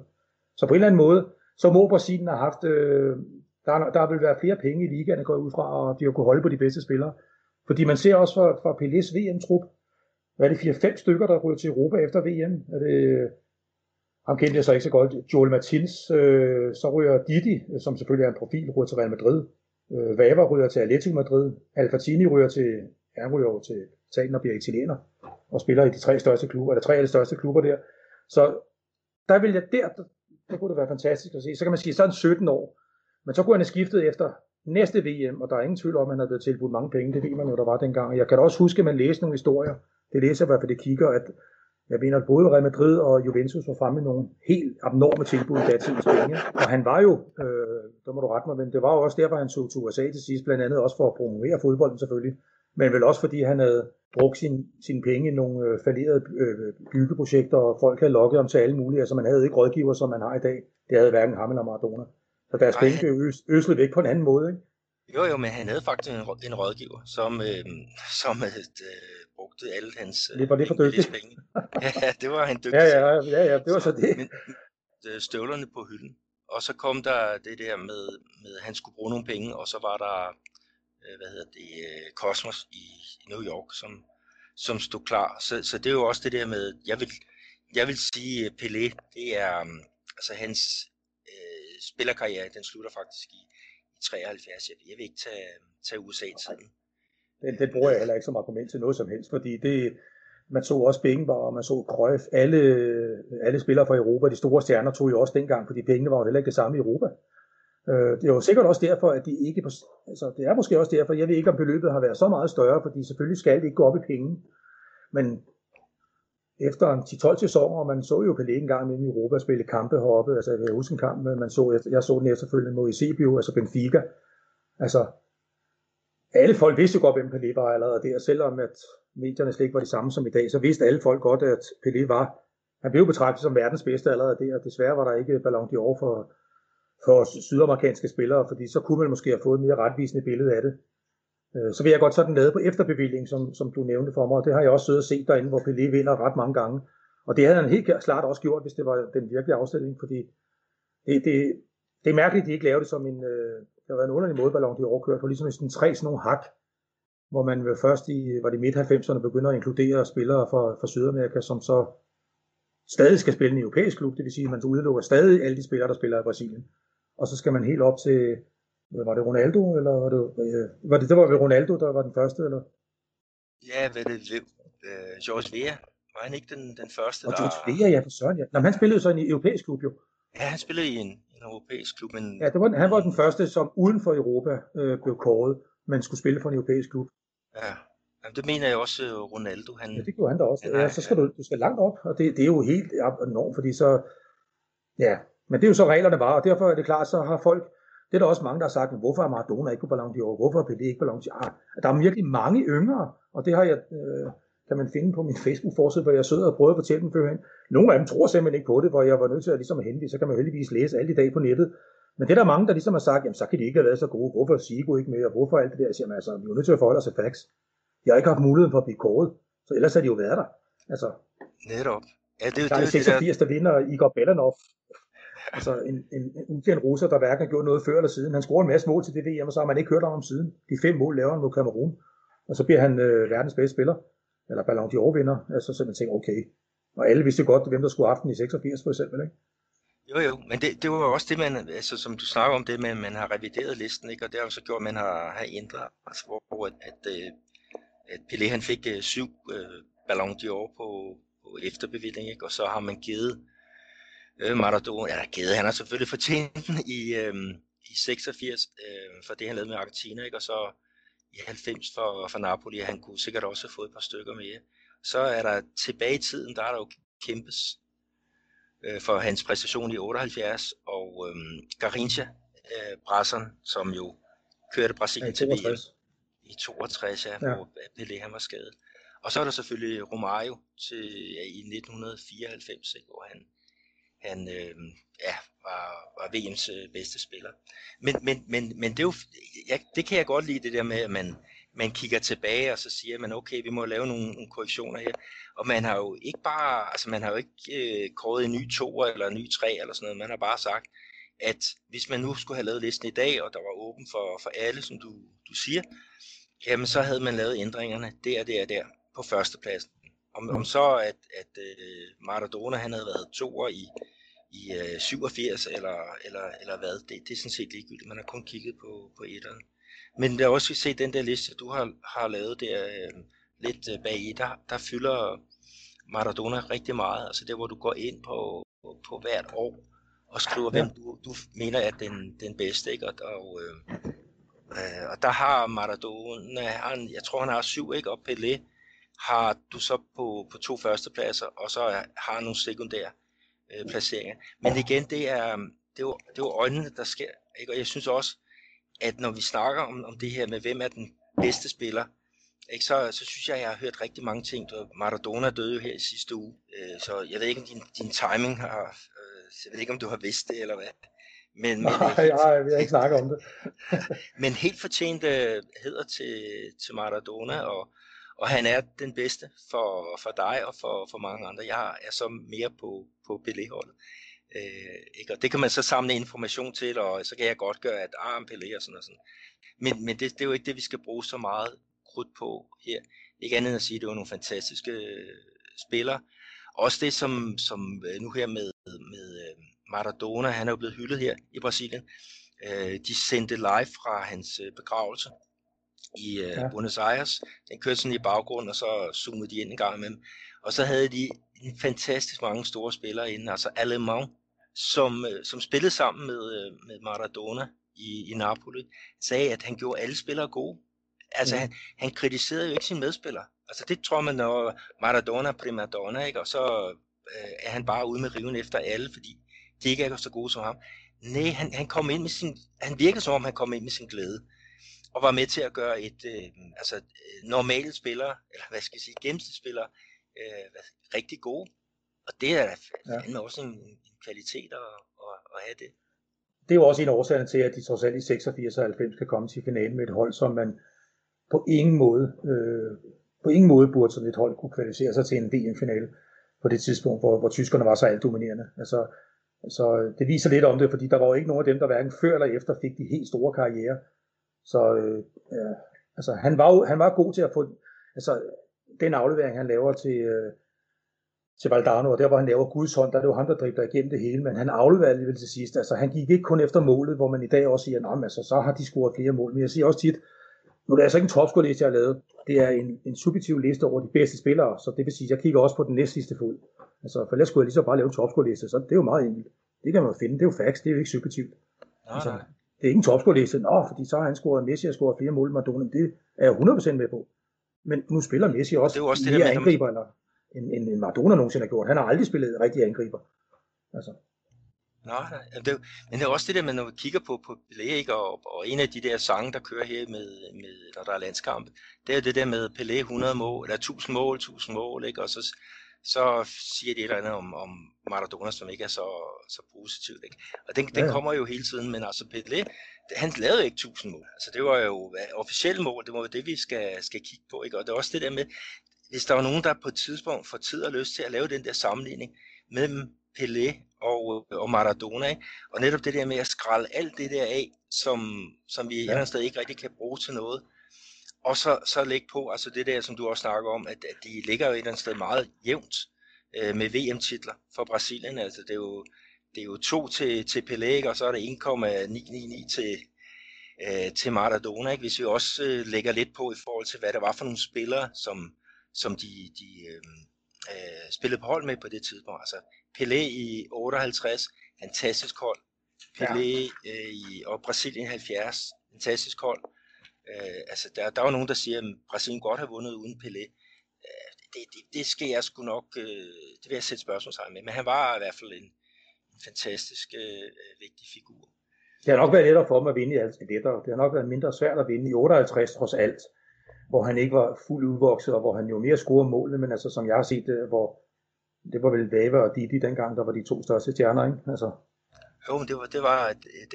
Så på en eller anden måde, så må Brasilien have haft, øh, der, der vil være flere penge i ligaen, går ud fra, og de har kunne holde på de bedste spillere. Fordi man ser også fra, fra Pelés VM-trup, hvad er det, 4-5 stykker, der ryger til Europa efter VM? Er det øh, ham kendte jeg så ikke så godt. Joel Martins, øh, så ryger Didi, som selvfølgelig er en profil, ryger til Real Madrid. Øh, Vava ryger til Atletico Madrid. Alfatini ryger til, han ryger over til Italien og bliver italiener. Og spiller i de tre største klubber, eller tre af de største klubber der. Så der vil jeg der, der, der kunne det være fantastisk at se. Så kan man sige, så er han 17 år. Men så kunne han have skiftet efter næste VM, og der er ingen tvivl om, at han er blevet tilbudt mange penge. Det ved man jo, der var dengang. Jeg kan da også huske, at man læste nogle historier. Det læser jeg i hvert fald, det kigger, at jeg mener, at både Real Madrid og Juventus var fremme med nogle helt abnorme tilbud i datidens penge. Og han var jo, øh, der må du rette mig, men det var jo også derfor, han tog til USA til sidst, blandt andet også for at promovere fodbolden selvfølgelig. men vel også fordi han havde brugt sin, sine penge i nogle øh, falderede øh, byggeprojekter, og folk havde lukket om til alle mulige. Altså man havde ikke rådgiver, som man har i dag. Det havde hverken ham eller Maradona. Så deres penge blev øslet væk på en anden måde, ikke? Jo, jo, men han havde faktisk en, en rådgiver, som, øh, som øh, brugte alle hans øh, det var det for dygtigt. penge. ja, det var han dygtig ja, ja, ja, ja, det var så, så det. Men, øh, støvlerne på hylden. Og så kom der det der med, med at han skulle bruge nogle penge, og så var der, øh, hvad hedder det, øh, Cosmos i, i New York, som, som stod klar. Så, så det er jo også det der med, jeg vil, jeg vil sige, Pelé, det er, altså hans spillerkarriere, den slutter faktisk i, i 73. Jeg, jeg vil ikke tage, tage USA-tiden. Den, den bruger jeg heller ikke som argument til noget som helst, fordi det, man så også Bengenbar, og man så Cruyff, alle, alle spillere fra Europa, de store stjerner tog jo også dengang, fordi pengene var jo heller ikke det samme i Europa. Øh, det er jo sikkert også derfor, at de ikke, altså det er måske også derfor, jeg ved ikke om beløbet har været så meget større, fordi selvfølgelig skal det ikke gå op i penge, men efter en 10-12 sæsoner, og man så jo Pelé en gang i Europa spille kampe heroppe, altså jeg husker en kamp, man så, jeg så den efterfølgende mod Eusebio, altså Benfica, altså alle folk vidste jo godt, hvem Pelé var allerede der, selvom at medierne slet ikke var de samme som i dag, så vidste alle folk godt, at Pelé var, han blev betragtet som verdens bedste allerede der, og desværre var der ikke Ballon d'Or for, for sydamerikanske spillere, fordi så kunne man måske have fået et mere retvisende billede af det. Øh, så vil jeg godt sådan lade på efterbevilling, som, som du nævnte for mig, og det har jeg også siddet og set derinde, hvor Pelé vinder ret mange gange. Og det havde han helt klart også gjort, hvis det var den virkelige afstilling, fordi det, det, det er mærkeligt, at de ikke lavede det som en, øh, det har været en underlig modballon, Ballon d'Or kørt på, ligesom sådan tre sådan nogle hak, hvor man først i, var det midt-90'erne begynder at inkludere spillere fra, fra Sydamerika, som så stadig skal spille en europæisk klub, det vil sige, at man udelukker stadig alle de spillere, der spiller i Brasilien. Og så skal man helt op til, var det Ronaldo, eller var det, øh, var det, det var ved Ronaldo, der var den første, eller? Ja, hvad det, uh, George Vea, var han ikke den, den første, og der... George Vea, ja, for søren, ja. Nå, han spillede så i en europæisk klub, jo. Ja, han spillede i en, en europæisk klub, men... Ja, det var, han var den første, som uden for Europa øh, blev kåret, men skulle spille for en europæisk klub. Ja, Jamen, det mener jeg også, øh, Ronaldo. Han, ja, det gjorde han da også. ja, så skal du, du skal langt op, og det, det er jo helt enormt, fordi så... Ja, men det er jo så reglerne var, og derfor er det klart, så har folk... Det er der også mange, der har sagt, hvorfor er Maradona ikke på Ballon d'Or? Hvorfor er Pelé ikke på Ballon d'Or? Ah, der er virkelig mange yngre, og det har jeg, øh, kan man finde på min Facebook-forside, hvor jeg sidder og prøver at fortælle dem førhen. Nogle af dem tror simpelthen ikke på det, hvor jeg var nødt til at, ligesom at henvise, så kan man heldigvis læse alle i dag på nettet. Men det er der mange, der ligesom har sagt, jamen så kan de ikke have været så gode. Hvorfor Sigo ikke med, og hvorfor alt det der? Jeg siger, altså, vi er nødt til at forholde os til facts. Jeg har ikke haft muligheden for at blive kåret, så ellers har de jo været der. Altså, Netop. Ja, det, der er det, 86, der... der vinder Igor Belanov. Altså en, en, en ukendt russer, der hverken har gjort noget før eller siden. Han scorer en masse mål til det VM, og så har man ikke hørt om ham siden. De fem mål laver han mod Kamerun. Og så bliver han øh, verdens bedste spiller eller Ballon d'Or vinder, altså så man tænker, okay. Og alle vidste godt, hvem der skulle aften i 86 for eksempel, ikke? Jo, jo, men det, det var jo også det, man, altså, som du snakker om, det med, at man har revideret listen, ikke? og det har jo så gjort, at man har, har ændret, altså, hvor at, at, øh, at Pelé han fik øh, syv øh, Ballon d'Or på, på efterbevilling, ikke? og så har man givet uh, Maradona, ja, givet, han har selvfølgelig fortjent den i, uh, i 86, uh, for det han lavede med Argentina, ikke? og så i 90 for, for Napoli, han kunne sikkert også have fået et par stykker mere. Så er der tilbage i tiden, der er der jo kæmpes øh, for hans præstation i 78, og øh, Garincha, øh, brasseren, som jo kørte Brasilien ja, til VM i 62, ja, ja. hvor Pelé han var skadet. Og så er der selvfølgelig Romario til, ja, i 1994, ikke, hvor han, han øh, ja, var, var VM's øh, bedste spiller. Men, men, men, men det, er jo, ja, det kan jeg godt lide, det der med, at man, man kigger tilbage, og så siger man, okay, vi må lave nogle, nogle korrektioner her. Og man har jo ikke bare, altså man har jo ikke øh, kåret en ny to eller en ny tre eller sådan noget, man har bare sagt, at hvis man nu skulle have lavet listen i dag, og der var åben for, for alle, som du, du siger, jamen så havde man lavet ændringerne der, der, der på førstepladsen. Om, om så, at, at uh, Maradona han havde været toer i, i uh, 87 eller, eller, eller hvad, det, det er sådan set ligegyldigt. Man har kun kigget på, på etteren. Men der er også se den der liste, du har, har lavet der uh, lidt uh, bag i, der, der fylder Maradona rigtig meget. Altså der, hvor du går ind på, på, på hvert år og skriver, ja. hvem du, du mener er den, den bedste. Ikke? Og, og, øh, øh, og der har Maradona, han, jeg tror han har syv, ikke? og Pelé har du så på, på to førstepladser, og så har nogle sekundære øh, placeringer. Men igen, det er, det, er jo, det er jo øjnene, der sker. Ikke? Og jeg synes også, at når vi snakker om, om det her med, hvem er den bedste spiller, ikke, så, så synes jeg, jeg har hørt rigtig mange ting. Maradona døde jo her i sidste uge, øh, så jeg ved ikke, om din, din timing har... Øh, jeg ved ikke, om du har vidst det, eller hvad. Men, men, nej, helt, nej, vi har ikke snakket om det. men helt fortjent øh, hedder til, til Maradona, og, og han er den bedste for, for dig og for, for mange andre. Jeg er så mere på, på Pelé-holdet. Øh, ikke? Og det kan man så samle information til, og så kan jeg godt gøre, at ah, Pelé og sådan og sådan. Men, men det, det er jo ikke det, vi skal bruge så meget krudt på her. Ikke andet end at sige, at det var nogle fantastiske øh, spillere. Også det, som, som øh, nu her med, med øh, Maradona, han er jo blevet hyldet her i Brasilien. Øh, de sendte live fra hans øh, begravelse i ja. Buenos Aires. Den kørte sådan i baggrunden, og så zoomede de ind en gang imellem. Og så havde de en fantastisk mange store spillere inde, altså Alemão, som, som spillede sammen med, med Maradona i, i Napoli, sagde, at han gjorde alle spillere gode. Altså, mm. han, han kritiserede jo ikke sine medspillere. Altså, det tror man, når Maradona prima donna, ikke? Og så øh, er han bare ude med riven efter alle, fordi de ikke er så gode som ham. Nej, han, han kom ind med sin, han virkede som om, han kom ind med sin glæde og var med til at gøre et øh, altså øh, normale spiller, eller hvad skal jeg sige, gennemsnitsspiller, øh, rigtig gode. Og det er da ja. også en, en kvalitet at, at, at have det. Det er jo også en af årsagerne til, at de trods alt i 86 og 90 kan komme til finalen med et hold, som man på ingen måde, øh, på ingen måde burde sådan et hold kunne kvalificere sig til en VM-finale på det tidspunkt, hvor, hvor tyskerne var så alt dominerende. Altså, så det viser lidt om det, fordi der var jo ikke nogen af dem, der hverken før eller efter fik de helt store karriere. Så øh, ja, altså, han, var han var god til at få, altså den aflevering, han laver til, øh, til Valdano, og der hvor han laver Guds hånd, der er det jo ham, der dribler igennem det hele, men han afleverede alligevel til sidst. Altså han gik ikke kun efter målet, hvor man i dag også siger, at altså, så har de scoret flere mål, men jeg siger også tit, nu er det altså ikke en topscore-liste, jeg har lavet. Det er en, en subjektiv liste over de bedste spillere, så det vil sige, at jeg kigger også på den næst sidste fod. Altså, for ellers skulle jeg lige så bare lave en topscore-liste, så det er jo meget enkelt. Det kan man jo finde, det er jo facts, det er jo ikke subjektivt. Nej, altså, nej. Det er ikke en topscore-liste, nå, fordi så har han scoret, Messi har scoret flere mål, Maradona, det er jeg 100% med på. Men nu spiller Messi også, det er også mere det, angriber, eller end, end Maradona nogensinde har gjort. Han har aldrig spillet rigtig angriber. Altså, Nå, det, men det er også det der, med, når vi kigger på, på Pelé, ikke? Og, og en af de der sange, der kører her, med, med, når der er landskamp, det er det der med Pelé 100 mål, eller 1000 mål, 1000 mål, ikke? og så, så siger de et eller andet om, om Maradona, som ikke er så, så positivt. Ikke? Og den, den kommer jo hele tiden, men altså Pelé, han lavede ikke 1000 mål. Altså det var jo officielle mål, det var jo det, vi skal, skal kigge på. Ikke? Og det er også det der med, hvis der var nogen, der på et tidspunkt får tid og lyst til at lave den der sammenligning mellem Pelé og, og Maradona. Ikke? Og netop det der med at skralde alt det der af, som, som vi ja. et eller andet sted ikke rigtig kan bruge til noget. Og så, så lægge på, altså det der, som du også snakker om, at, at de ligger jo et eller andet sted meget jævnt øh, med VM-titler for Brasilien. Altså det er jo, det er jo to til, til Pelé, og så er det 1,999 til, øh, til Maradona. Ikke? Hvis vi også øh, lægger lidt på i forhold til, hvad der var for nogle spillere, som, som de, de øh, øh, spillede på hold med på det tidspunkt. Altså Pelé i 58, fantastisk hold. Pelé ja. øh, i, og Brasilien 70, fantastisk hold. Øh, altså der, der er jo nogen, der siger, at Brasilien godt har vundet uden Pelé. Øh, det, det, det skal jeg sgu nok, øh, det vil jeg sætte spørgsmålstegn med. Men han var i hvert fald en, en fantastisk øh, øh, vigtig figur. Det har nok været lettere for ham at vinde i alt det Det har nok været mindre svært at vinde i 58 trods alt hvor han ikke var fuldt udvokset, og hvor han jo mere scorede målene, men altså som jeg har set øh, hvor det var vel Vava og Didi dengang, der var de to største stjerner, ikke? Altså. Jo, men det var, det var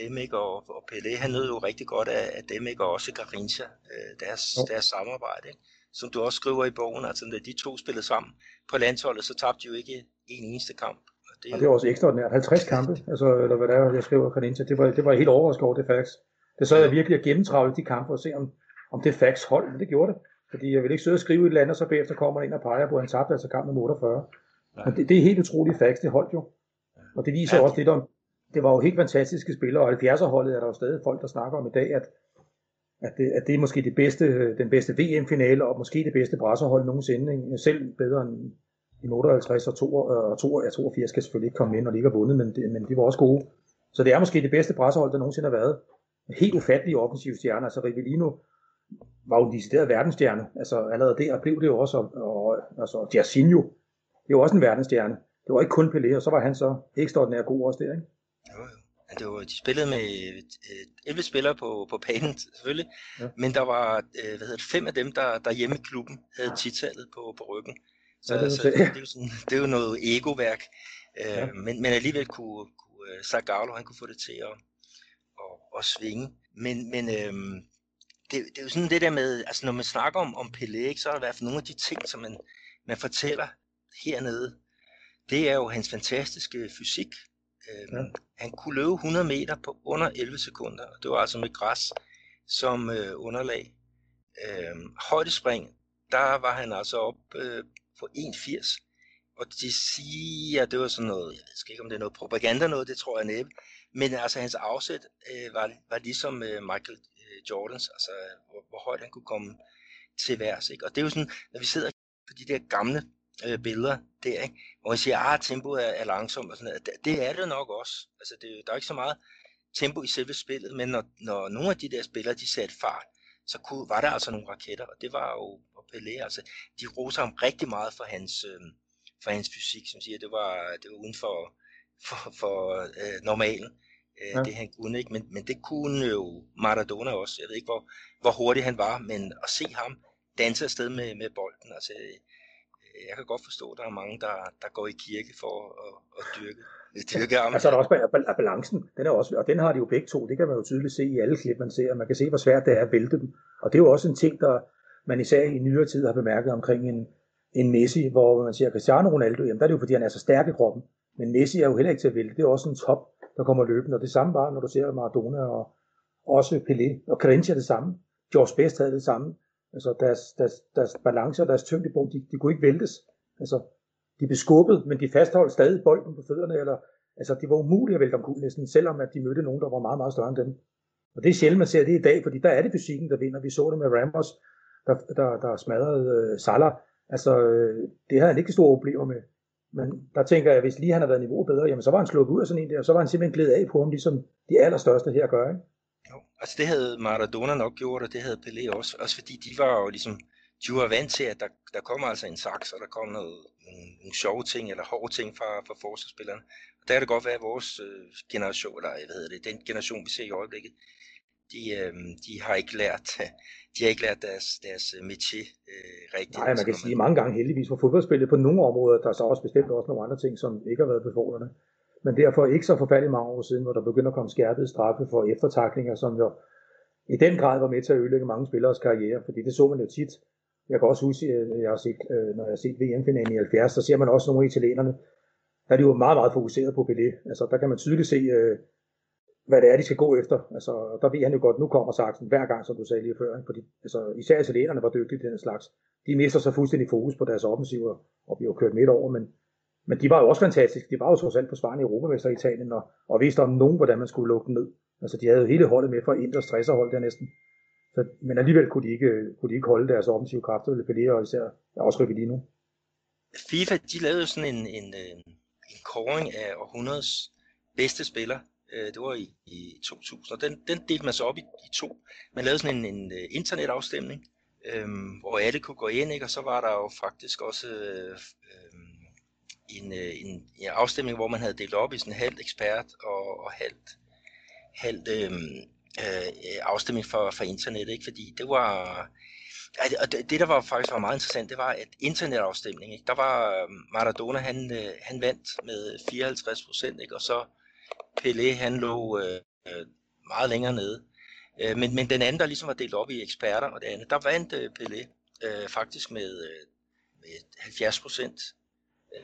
dem ikke, og, og Pelé, han nød jo rigtig godt af, af dem ikke, og også Garincha, øh, deres, deres samarbejde, ikke? som du også skriver i bogen, altså da de to spillede sammen på landsholdet, så tabte de jo ikke en eneste kamp. Og det, og det var også ekstraordinært. 50 kampe, altså, eller hvad der er, jeg skriver Garincha, det var, det var helt overrasket over det faktisk. Det så jeg virkelig at gennemtravle de kampe og se, om, om det facts hold, men det gjorde det. Fordi jeg vil ikke sidde og skrive et eller andet, og så bagefter kommer der ind og peger på, at han tabte altså kampen med 48. Nej. Men det, det, er helt utroligt facts, det holdt jo. Og det viser ja. også lidt om, det var jo helt fantastiske spillere, og 70'er-holdet er der jo stadig folk, der snakker om i dag, at, at, det, at det er måske det bedste, øh, den bedste VM-finale, og måske det bedste brasserhold nogensinde. Ikke? Selv bedre end i 58 og 2, øh, og 2, ja, 82 skal selvfølgelig ikke komme ind, når de ikke har vundet, men, det, men de var også gode. Så det er måske det bedste pressehold, der nogensinde har været. Helt ufattelige offensive stjerner. Altså Rivellino var jo en decideret verdensstjerne. Altså allerede der blev det jo også, og, og altså Giacinio, det var også en verdensstjerne. Det var ikke kun Pelé, og så var han så ekstraordinært god også der, ikke? Jo. det var, de spillede med øh, 11 spillere på, på banen, selvfølgelig, ja. men der var øh, hvad hedder fem af dem, der, der hjemme i klubben havde titallet på, på ryggen. Så, ja, det, så det, det, er jo sådan, det er jo noget egoværk, øh, ja. men, men alligevel kunne, kunne uh, Zagallo, han kunne få det til at, at, at svinge. Men, men øh, det, det er jo sådan det der med, altså når man snakker om, om Pelé, ikke, så er der i hvert fald nogle af de ting, som man, man fortæller hernede, det er jo hans fantastiske fysik. Øhm, ja. Han kunne løbe 100 meter på under 11 sekunder, og det var altså med græs som øh, underlag. Øhm, højdespring, der var han altså op øh, på 1,80. Og de siger, at det var sådan noget, jeg ved ikke om det er noget propaganda noget, det tror jeg næppe. Men altså hans afsæt øh, var, var ligesom øh, Michael øh, Jordans, altså hvor, hvor højt han kunne komme til værs. Ikke? Og det er jo sådan, når vi sidder på de der gamle øh, billeder der, ikke? hvor man siger, at ah, tempoet er, er langsomt og sådan noget. Det, det er det nok også. Altså, det, der er ikke så meget tempo i selve spillet, men når, når nogle af de der spillere, de satte fart, så kunne, var der altså nogle raketter, og det var jo og Pelé, altså, de roser ham rigtig meget for hans, øh, for hans fysik, som siger, det var, det var uden for, for, for øh, normalen, øh, ja. det han kunne, ikke? Men, men det kunne jo Maradona også, jeg ved ikke, hvor, hvor hurtig han var, men at se ham danse afsted med, med bolden, altså, jeg kan godt forstå, at der er mange, der, der går i kirke for at, at dyrke, dyrke armen. Altså er der også at balancen, den er også, og den har de jo begge to, det kan man jo tydeligt se i alle klip, man ser, man kan se, hvor svært det er at vælte dem. Og det er jo også en ting, der man især i nyere tid har bemærket omkring en, en Messi, hvor man siger Cristiano Ronaldo, jamen der er det jo fordi, han er så stærk i kroppen. Men Messi er jo heller ikke til at vælte. Det er også en top, der kommer løbende. Og det samme bare, når du ser Maradona og også Pelé. Og Carinci det samme. George Best havde det samme. Altså deres, deres, deres balance og deres tyngdepunkt, de, de kunne ikke væltes. Altså, de blev skubbet, men de fastholdt stadig bolden på fødderne, eller, altså, det var umuligt at vælte omkuld næsten, selvom at de mødte nogen, der var meget, meget større end dem. Og det er sjældent, man ser det i dag, fordi der er det fysikken, der vinder. Vi så det med Ramos, der, der, der smadrede øh, Salah. Altså, øh, det havde han ikke store problemer med. Men der tænker jeg, at hvis lige han havde været niveau bedre, jamen så var han slået ud af sådan en der, og så var han simpelthen glædet af på ham, ligesom de allerstørste her gør. Ikke? Jo, altså det havde Maradona nok gjort, og det havde Pelé også, også fordi de var jo ligesom, de var vant til, at der, der kommer altså en saks, og der kommer noget, nogle, nogle sjove ting, eller hårde ting fra, fra forsvarsspillerne. Og der kan det godt være, at vores øh, generation, eller hvad hedder det, den generation, vi ser i øjeblikket, de, øh, de har ikke lært, de har ikke lært deres, deres øh, métier øh, rigtigt. Nej, man kan sige man... mange gange heldigvis for fodboldspillet på nogle områder, der er så også bestemt også nogle andre ting, som ikke har været befordrende men derfor ikke så forfærdeligt mange år siden, hvor der begynder at komme skærpede straffe for eftertaklinger, som jo i den grad var med til at ødelægge mange spillers karriere, fordi det så man jo tit. Jeg kan også huske, at jeg har set, øh, når jeg har set VM-finalen i 70, så ser man også nogle af italienerne, der er de jo meget, meget fokuseret på Pelé. Altså, der kan man tydeligt se, øh, hvad det er, de skal gå efter. Altså, der ved han jo godt, nu kommer saksen hver gang, som du sagde lige før. Fordi, altså, især italienerne var dygtige til den slags. De mister så fuldstændig fokus på deres offensiver og bliver kørt midt over, men men de var jo også fantastiske. De var jo trods alt forsvarende i Europamester i Italien, og, og vidste om nogen, hvordan man skulle lukke dem ned. Altså, de havde jo hele holdet med for ind og stresserhold der næsten. Så, men alligevel kunne de, ikke, kunne de ikke holde deres offensive kræfter, eller Pelé og især også lige nu. FIFA, de lavede sådan en, en, øh, en kåring af århundredes bedste spiller. Øh, det var i, i 2000, og den, den delte man så op i, i to. Man lavede sådan en, en øh, internetafstemning, øhm, hvor alle kunne gå ind, ikke? og så var der jo faktisk også øh, en, øh, en, en afstemning, hvor man havde delt op i sådan halvt ekspert og, og halvt, halvt øhm, øh, afstemning for, for internet, ikke? fordi det var, og det, det, der var faktisk var meget interessant, det var, at internetafstemning, ikke? der var øhm, Maradona, han, øh, han vandt med 54 procent, og så Pelé, han lå øh, øh, meget længere nede. Øh, men, men den anden, der ligesom var delt op i eksperter og det andet, der vandt øh, Pelé øh, faktisk med, øh, med 70 procent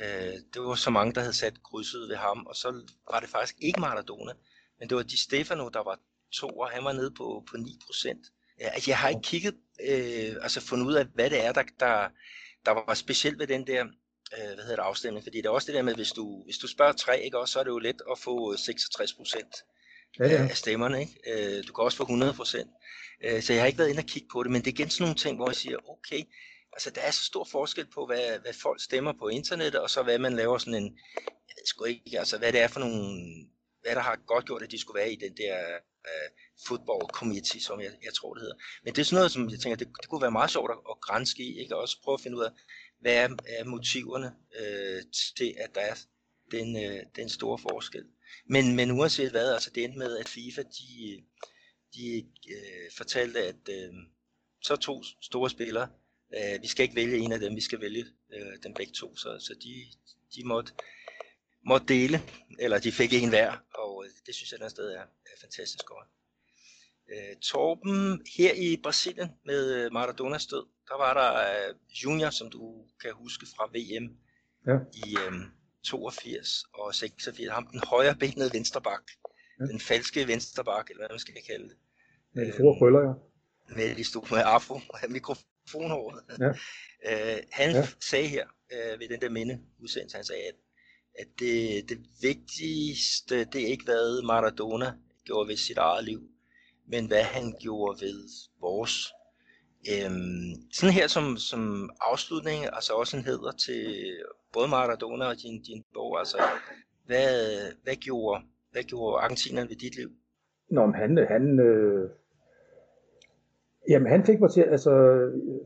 Øh, det var så mange, der havde sat krydset ved ham, og så var det faktisk ikke Maradona, men det var Di Stefano, der var to, og han var nede på, på 9%. Ja, altså, jeg har ikke kigget, øh, altså fundet ud af, hvad det er, der, der, der var specielt ved den der øh, hvad hedder det, afstemning, fordi det er også det der med, hvis du, hvis du spørger tre, ikke, også, så er det jo let at få 66 procent ja, ja. af stemmerne. Ikke? Øh, du kan også få 100 procent. Øh, så jeg har ikke været inde og kigge på det, men det er igen sådan nogle ting, hvor jeg siger, okay, altså der er så stor forskel på, hvad, hvad folk stemmer på internettet, og så hvad man laver sådan en, jeg ved sgu ikke, altså hvad det er for nogle, hvad der har godt gjort, at de skulle være i den der øh, uh, football committee, som jeg, jeg tror det hedder. Men det er sådan noget, som jeg tænker, det, det kunne være meget sjovt at, at grænske i, ikke? og også prøve at finde ud af, hvad er, er motiverne uh, til, at der er den, uh, den store forskel. Men, men uanset hvad, altså det endte med, at FIFA, de, de øh, fortalte, at øh, så to store spillere, øh, vi skal ikke vælge en af dem, vi skal vælge øh, dem begge to, så, så de, de måtte, måtte dele, eller de fik en hver, og øh, det synes jeg der sted er, er fantastisk godt. Øh, Torben, her i Brasilien med øh, Maradonas død, der var der øh, Junior, som du kan huske fra VM ja. i øh, 82 og 86. Ham den højre benede vensterbak. Ja. Den falske vensterbak, eller hvad man skal kalde det. Med de store krøller, ja. Med de store med afro og mikrofonhåret. Ja. øh, han ja. sagde her øh, ved den der minde udsendelse, han sagde, at, at det, det vigtigste, det er ikke hvad Maradona gjorde ved sit eget liv, men hvad han gjorde ved vores. Øhm, sådan her som, som afslutning, altså også en hedder til både Maradona og din, din bog, altså hvad, hvad, gjorde, hvad gjorde argentinerne ved dit liv? Nå, men han, han, øh, jamen han fik mig til, altså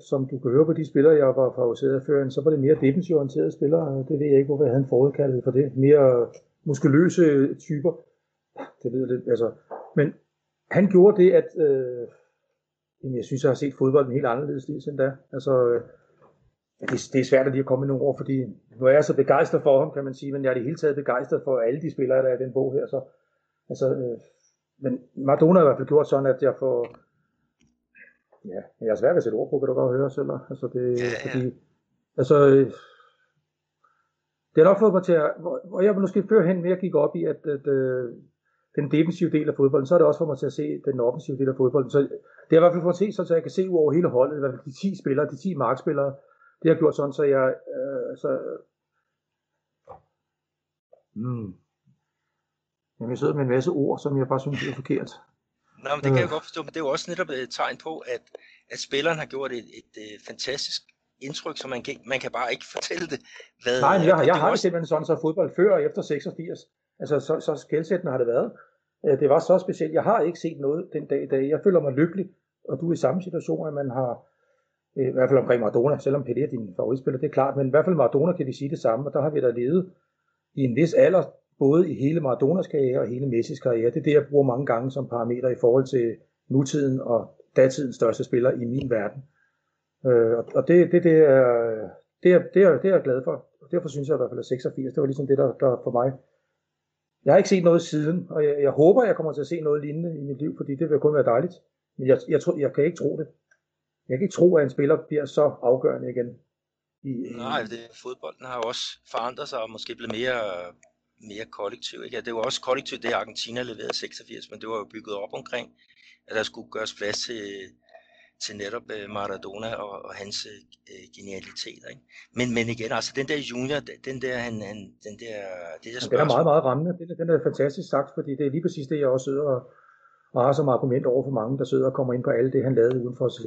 som du kan høre på de spillere, jeg var favoriseret før, så var det mere defensivt orienterede spillere, det ved jeg ikke, hvorfor jeg havde en forudkaldet for det, mere muskuløse typer, det ved jeg lidt, altså, men han gjorde det, at øh, jeg synes, jeg har set fodbold helt anderledes lige siden da. Altså, øh, det, det er svært at lige at komme med nogle ord, fordi nu er jeg så begejstret for ham, kan man sige, men jeg er det hele taget begejstret for alle de spillere, der er i den bog her. Så, altså, øh, men Maradona har i hvert fald gjort sådan, at jeg får... Ja, jeg er svært ved at sætte ord på, kan du godt høre selv. Altså, det, ja, ja. fordi, altså, det har nok fået mig til at, hvor, hvor jeg måske førhen mere gik op i, at, at, at øh, den defensive del af fodbolden, så er det også for mig til at se den offensive del af fodbolden. Så det er i hvert fald for at se, så jeg kan se over hele holdet, i hvert fald de 10 spillere, de 10 markspillere, det har gjort sådan, så jeg, øh, så, mm, jeg sidder med en masse ord, som jeg bare synes er forkert. Nå, men det kan jeg øh. godt forstå, men det er jo også netop et tegn på, at, at spilleren har gjort et, et, et fantastisk indtryk, så man kan, man kan bare ikke fortælle det. Hvad, Nej, men jeg, jeg, jeg har også... simpelthen sådan, så fodbold før og efter 86, Altså, så, så skældsættende har det været. Øh, det var så specielt. Jeg har ikke set noget den dag i dag. Jeg føler mig lykkelig, og du er i samme situation, at man har, øh, i hvert fald omkring Maradona, selvom Pelé er din favoritspiller, det er klart, men i hvert fald Maradona kan vi sige det samme, og der har vi da levet i en vis alder, både i hele Maradonas karriere og hele Messis karriere. Det er det, jeg bruger mange gange som parameter i forhold til nutiden og datidens største spiller i min verden. Øh, og det, det, det, er, det, er, det, er, det er jeg glad for. Og derfor synes jeg i hvert fald, at 86, det var ligesom det, der, der for mig jeg har ikke set noget siden, og jeg, jeg håber, jeg kommer til at se noget lignende i mit liv, fordi det vil kun være dejligt. Men jeg, jeg, tror, jeg kan ikke tro det. Jeg kan ikke tro, at en spiller bliver så afgørende igen. I, Nej, det, fodbolden har jo også forandret sig og måske blevet mere, mere kollektiv. Ikke? Det var også kollektivt, det Argentina leverede 86, men det var jo bygget op omkring, at der skulle gøres plads til, til netop uh, Maradona og, og hans uh, genialitet. Ikke? Men, men igen, altså den der junior, den der, han, han, den der, det der spørgsmål. Den er meget, meget rammende. Den, den er fantastisk sagt, fordi det er lige præcis det, jeg også sidder og, og har som argument over for mange, der sidder og kommer ind på alt det, han lavede udenfor. Så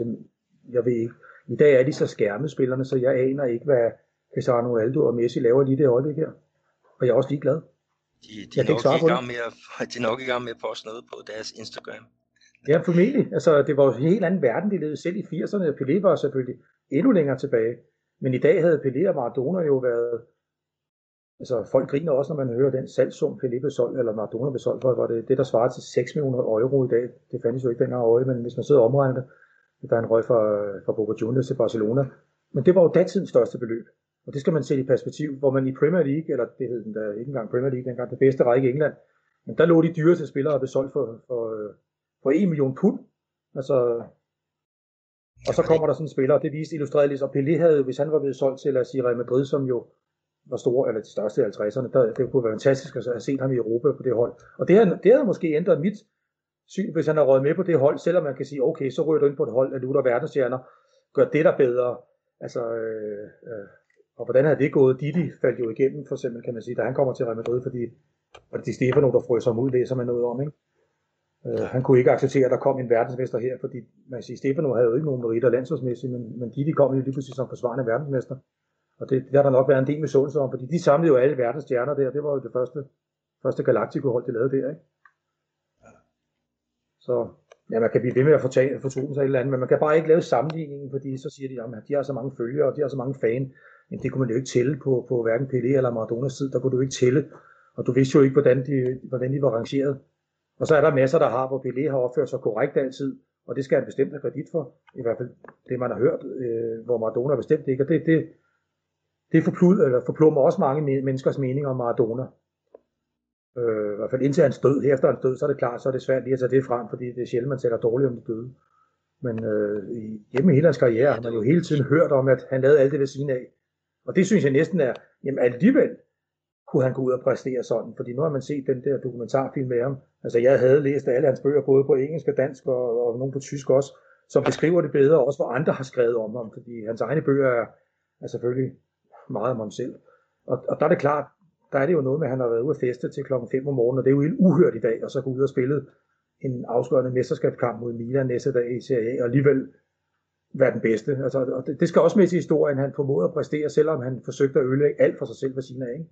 jeg ved ikke. I dag er de så skærmet spillerne, så jeg aner ikke, hvad Cristiano Ronaldo og Messi laver lige det øjeblik her. Og jeg er også ligeglad. De, de, er nok i gang med at, de er nok i gang med at poste noget på deres Instagram. Ja, formentlig. Altså, det var jo en helt anden verden, de levede selv i 80'erne. Pelé var selvfølgelig endnu længere tilbage. Men i dag havde Pelé og Maradona jo været... Altså, folk griner også, når man hører den salgssum, Pelé blev solgt, eller Maradona blev solgt for, var det det, der svarer til 6 millioner euro i dag. Det fandtes jo ikke dengang øje, men hvis man sidder og omregner det, der er en røg fra, fra Boca Juniors til Barcelona. Men det var jo datidens største beløb. Og det skal man sætte i perspektiv, hvor man i Premier League, eller det hed den der ikke engang Premier League, dengang det bedste række i England, men der lå de dyreste spillere og blev solgt for, for, for 1 million pund. Altså, og så kommer der sådan en spiller, og det viste illustreret lidt, og Pelé havde, hvis han var blevet solgt til, lad os sige, Real Madrid, som jo var store, eller de største i 50'erne, der, det kunne være fantastisk at have set ham i Europa på det hold. Og det, har, det havde måske ændret mit syn, hvis han har røget med på det hold, selvom man kan sige, okay, så ryger du ind på et hold, at du er verdensstjerner, gør det der bedre. Altså, øh, øh, og hvordan er det gået? Didi faldt jo igennem, for eksempel, kan man sige, da han kommer til Real Madrid, fordi og det er Stefano, der frøs ham ud, læser man noget om, ikke? Øh, han kunne ikke acceptere, at der kom en verdensmester her, fordi man siger, Stefano havde jo ikke nogen meritter landsholdsmæssigt, men, men Didi kom jo lige pludselig som forsvarende verdensmester. Og det, der har der nok været en del med sundhed om, fordi de samlede jo alle verdens stjerner der. Det var jo det første, første Galactico-hold, de lavede der, ikke? Så ja, man kan blive ved med at fortælle, fortone sig et eller andet, men man kan bare ikke lave sammenligningen, fordi så siger de, at de har så mange følgere, og de har så mange fan. Men det kunne man jo ikke tælle på, på hverken Pelé eller Maradonas tid. Der kunne du ikke tælle Og du vidste jo ikke, hvordan de, hvordan de var rangeret. Og så er der masser, der har, hvor Pelé har opført sig korrekt altid, og det skal han bestemt have kredit for. I hvert fald det, man har hørt, øh, hvor Maradona bestemt ikke. Og det, det, det forplud, eller forplummer også mange menneskers mening om Maradona. Øh, I hvert fald indtil hans død. Efter hans død, så er det klart, så er det svært lige at tage det frem, fordi det er sjældent, man taler dårligt om de døde. Men øh, gennem hele hans karriere har man jo hele tiden hørt om, at han lavede alt det ved siden af. Og det synes jeg næsten er, jamen alligevel kunne han gå ud og præstere sådan, fordi nu har man set den der dokumentarfilm med ham. Altså jeg havde læst alle hans bøger, både på engelsk og dansk, og, og nogle på tysk også, som beskriver det bedre, også hvor andre har skrevet om ham, fordi hans egne bøger er, er selvfølgelig meget om ham selv. Og, og der er det klart, der er det jo noget med, at han har været ude at feste til klokken 5 om morgenen, og det er jo helt uhørt i dag, og så gå ud og spille en afskørende mesterskabskamp mod Milan næste dag i Serie A, og alligevel være den bedste. Altså, og det, det skal også med til historien, han formåede at præstere, selvom han forsøgte at ødelægge alt for sig selv ved af. Ikke?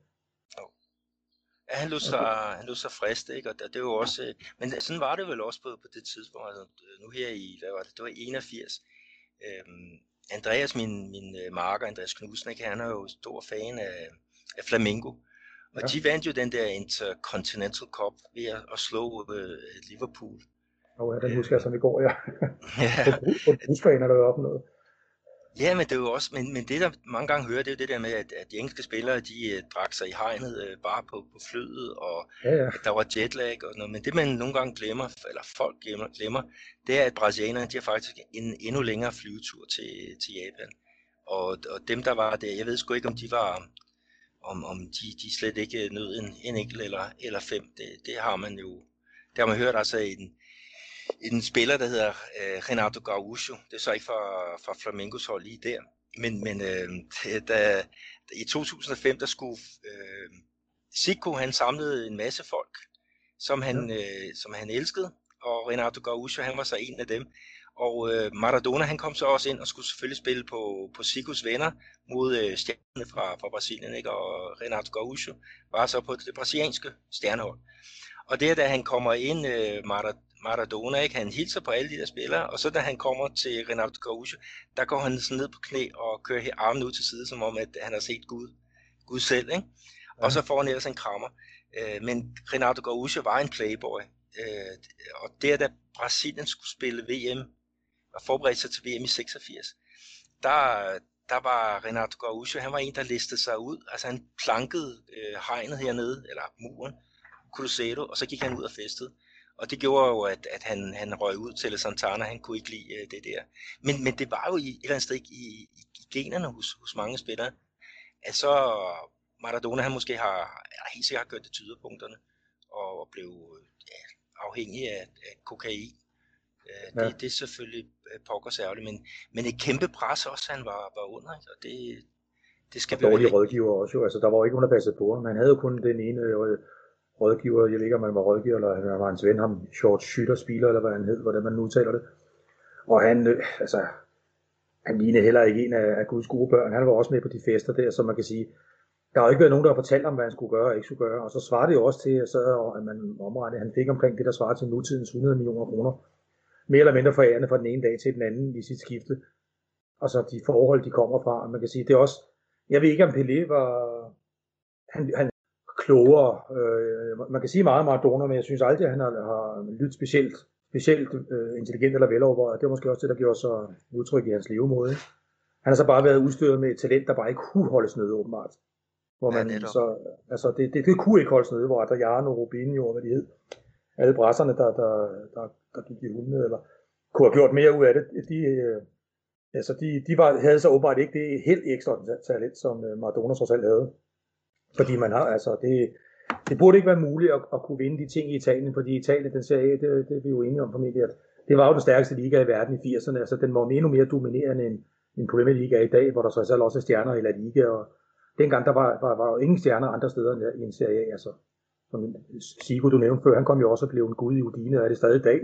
Ja, han lå sig, okay. han lå sig frist, ikke? Og det, det var jo også, øh, men sådan var det vel også på, på det tidspunkt, altså, nu her i, hvad var det, det var 81. Øhm, Andreas, min, min øh, marker, Andreas Knudsen, ikke? han er jo stor fan af, af Flamengo. Og ja. de vandt jo den der Intercontinental Cup ved at, at slå uh, Liverpool. Og ja, den husker jeg som i går, ja. ja. på, på er der jo op noget. Ja, men det er jo også, men, men det der mange gange hører, det er jo det der med, at, at de engelske spillere, de uh, drak sig i hegnet uh, bare på, på flyet, og ja, ja. der var jetlag og noget. Men det man nogle gange glemmer, eller folk glemmer, glemmer det er, at brasilianerne, de har faktisk en endnu længere flyvetur til, til Japan. Og, og dem, der var der, jeg ved sgu ikke, om de var, om, om de, de slet ikke nød en, en enkelt eller, eller fem. Det, det har man jo, det har man hørt altså i den, en spiller, der hedder øh, Renato Gaúcho. Det er så ikke fra, fra Flamengos hold lige der. Men, men øh, da, i 2005, der skulle øh, Zico, han samlede en masse folk, som han, ja. øh, som han elskede. Og Renato Gaúcho, han var så en af dem. Og øh, Maradona, han kom så også ind og skulle selvfølgelig spille på, på Zicos venner mod øh, stjernerne fra, fra Brasilien. Ikke? Og Renato Gaúcho var så på det brasilianske stjernehold. Og det er da han kommer ind, øh, Maradona, ikke? han hilser på alle de der spillere, og så da han kommer til Renato Gaúcho, der går han sådan ned på knæ og kører armen ud til side, som om at han har set Gud, Gud selv. Ikke? Og så får han ellers en krammer. Øh, men Renato Gaúcho var en playboy, øh, og der da Brasilien skulle spille VM, og forberedte sig til VM i 86, der, der var Renato Gaúcho, han var en, der listede sig ud. Altså han plankede øh, hegnet hernede, eller muren, Cruzeiro, og så gik han ud og festede. Og det gjorde jo, at, at han, han røg ud til Santana, han kunne ikke lide uh, det der. Men, men det var jo i, et eller andet sted i, i, i generne hos, hos mange spillere, at så Maradona, han måske har, eller helt sikkert har gjort det tyderpunkterne, og, og blev ja, afhængig af, af kokain. Uh, ja. det, det er selvfølgelig pokker særligt, men, men et kæmpe pres også, han var, var under, ikke? og det, det skal og dårlige rådgiver også jo, altså der var jo ikke nogen, der passede på ham. Han havde jo kun den ene øh, rådgiver, jeg ved ikke, om han var rådgiver, eller han var hans ven, ham Short Shooter Spiller, eller hvad han hed, hvordan man nu taler det. Og han, øh, altså, han lignede heller ikke en af, af Guds gode børn. Han var også med på de fester der, så man kan sige, der har jo ikke været nogen, der har fortalt ham, hvad han skulle gøre og ikke skulle gøre. Og så svarede det jo også til, så, at man omregnede, han fik omkring det, der svarer til nutidens 100 millioner kroner. Mere eller mindre forærende fra den ene dag til den anden i sit skifte. Og så de forhold, de kommer fra. Man kan sige, det er også, jeg ved ikke, om Pelé var, han, han klogere. Øh, man kan sige meget om Maradona, men jeg synes aldrig, at han har, har lyttet specielt, specielt øh, intelligent eller velovervejet. Det var måske også det, der gjorde sig udtryk i hans levemåde. Han har så bare været udstyret med et talent, der bare ikke kunne holdes nede, åbenbart. Hvor man ja, så, altså det, det, det, kunne ikke holdes nede, hvor Adriano, Rubinho og hvad de hed, alle brasserne, der, der, der, der gik i hundene, eller kunne have gjort mere ud af det, de, øh, altså de, de var, havde så åbenbart ikke det helt ekstra talent, som Maradona trods alt havde. Fordi man har, altså, det, det burde ikke være muligt at, at kunne vinde de ting i Italien, fordi Italien, den serie, det, det er vi jo enige om formentlig, at det var jo den stærkeste liga i verden i 80'erne, altså den var endnu mere dominerende end, end Premier League er i dag, hvor der så altså også er stjerner i La Liga, og dengang der var, var, var jo ingen stjerner andre steder end i en serie A, altså som Sigo, du nævnte før, han kom jo også og blev en gud i Udine, og er det stadig i dag.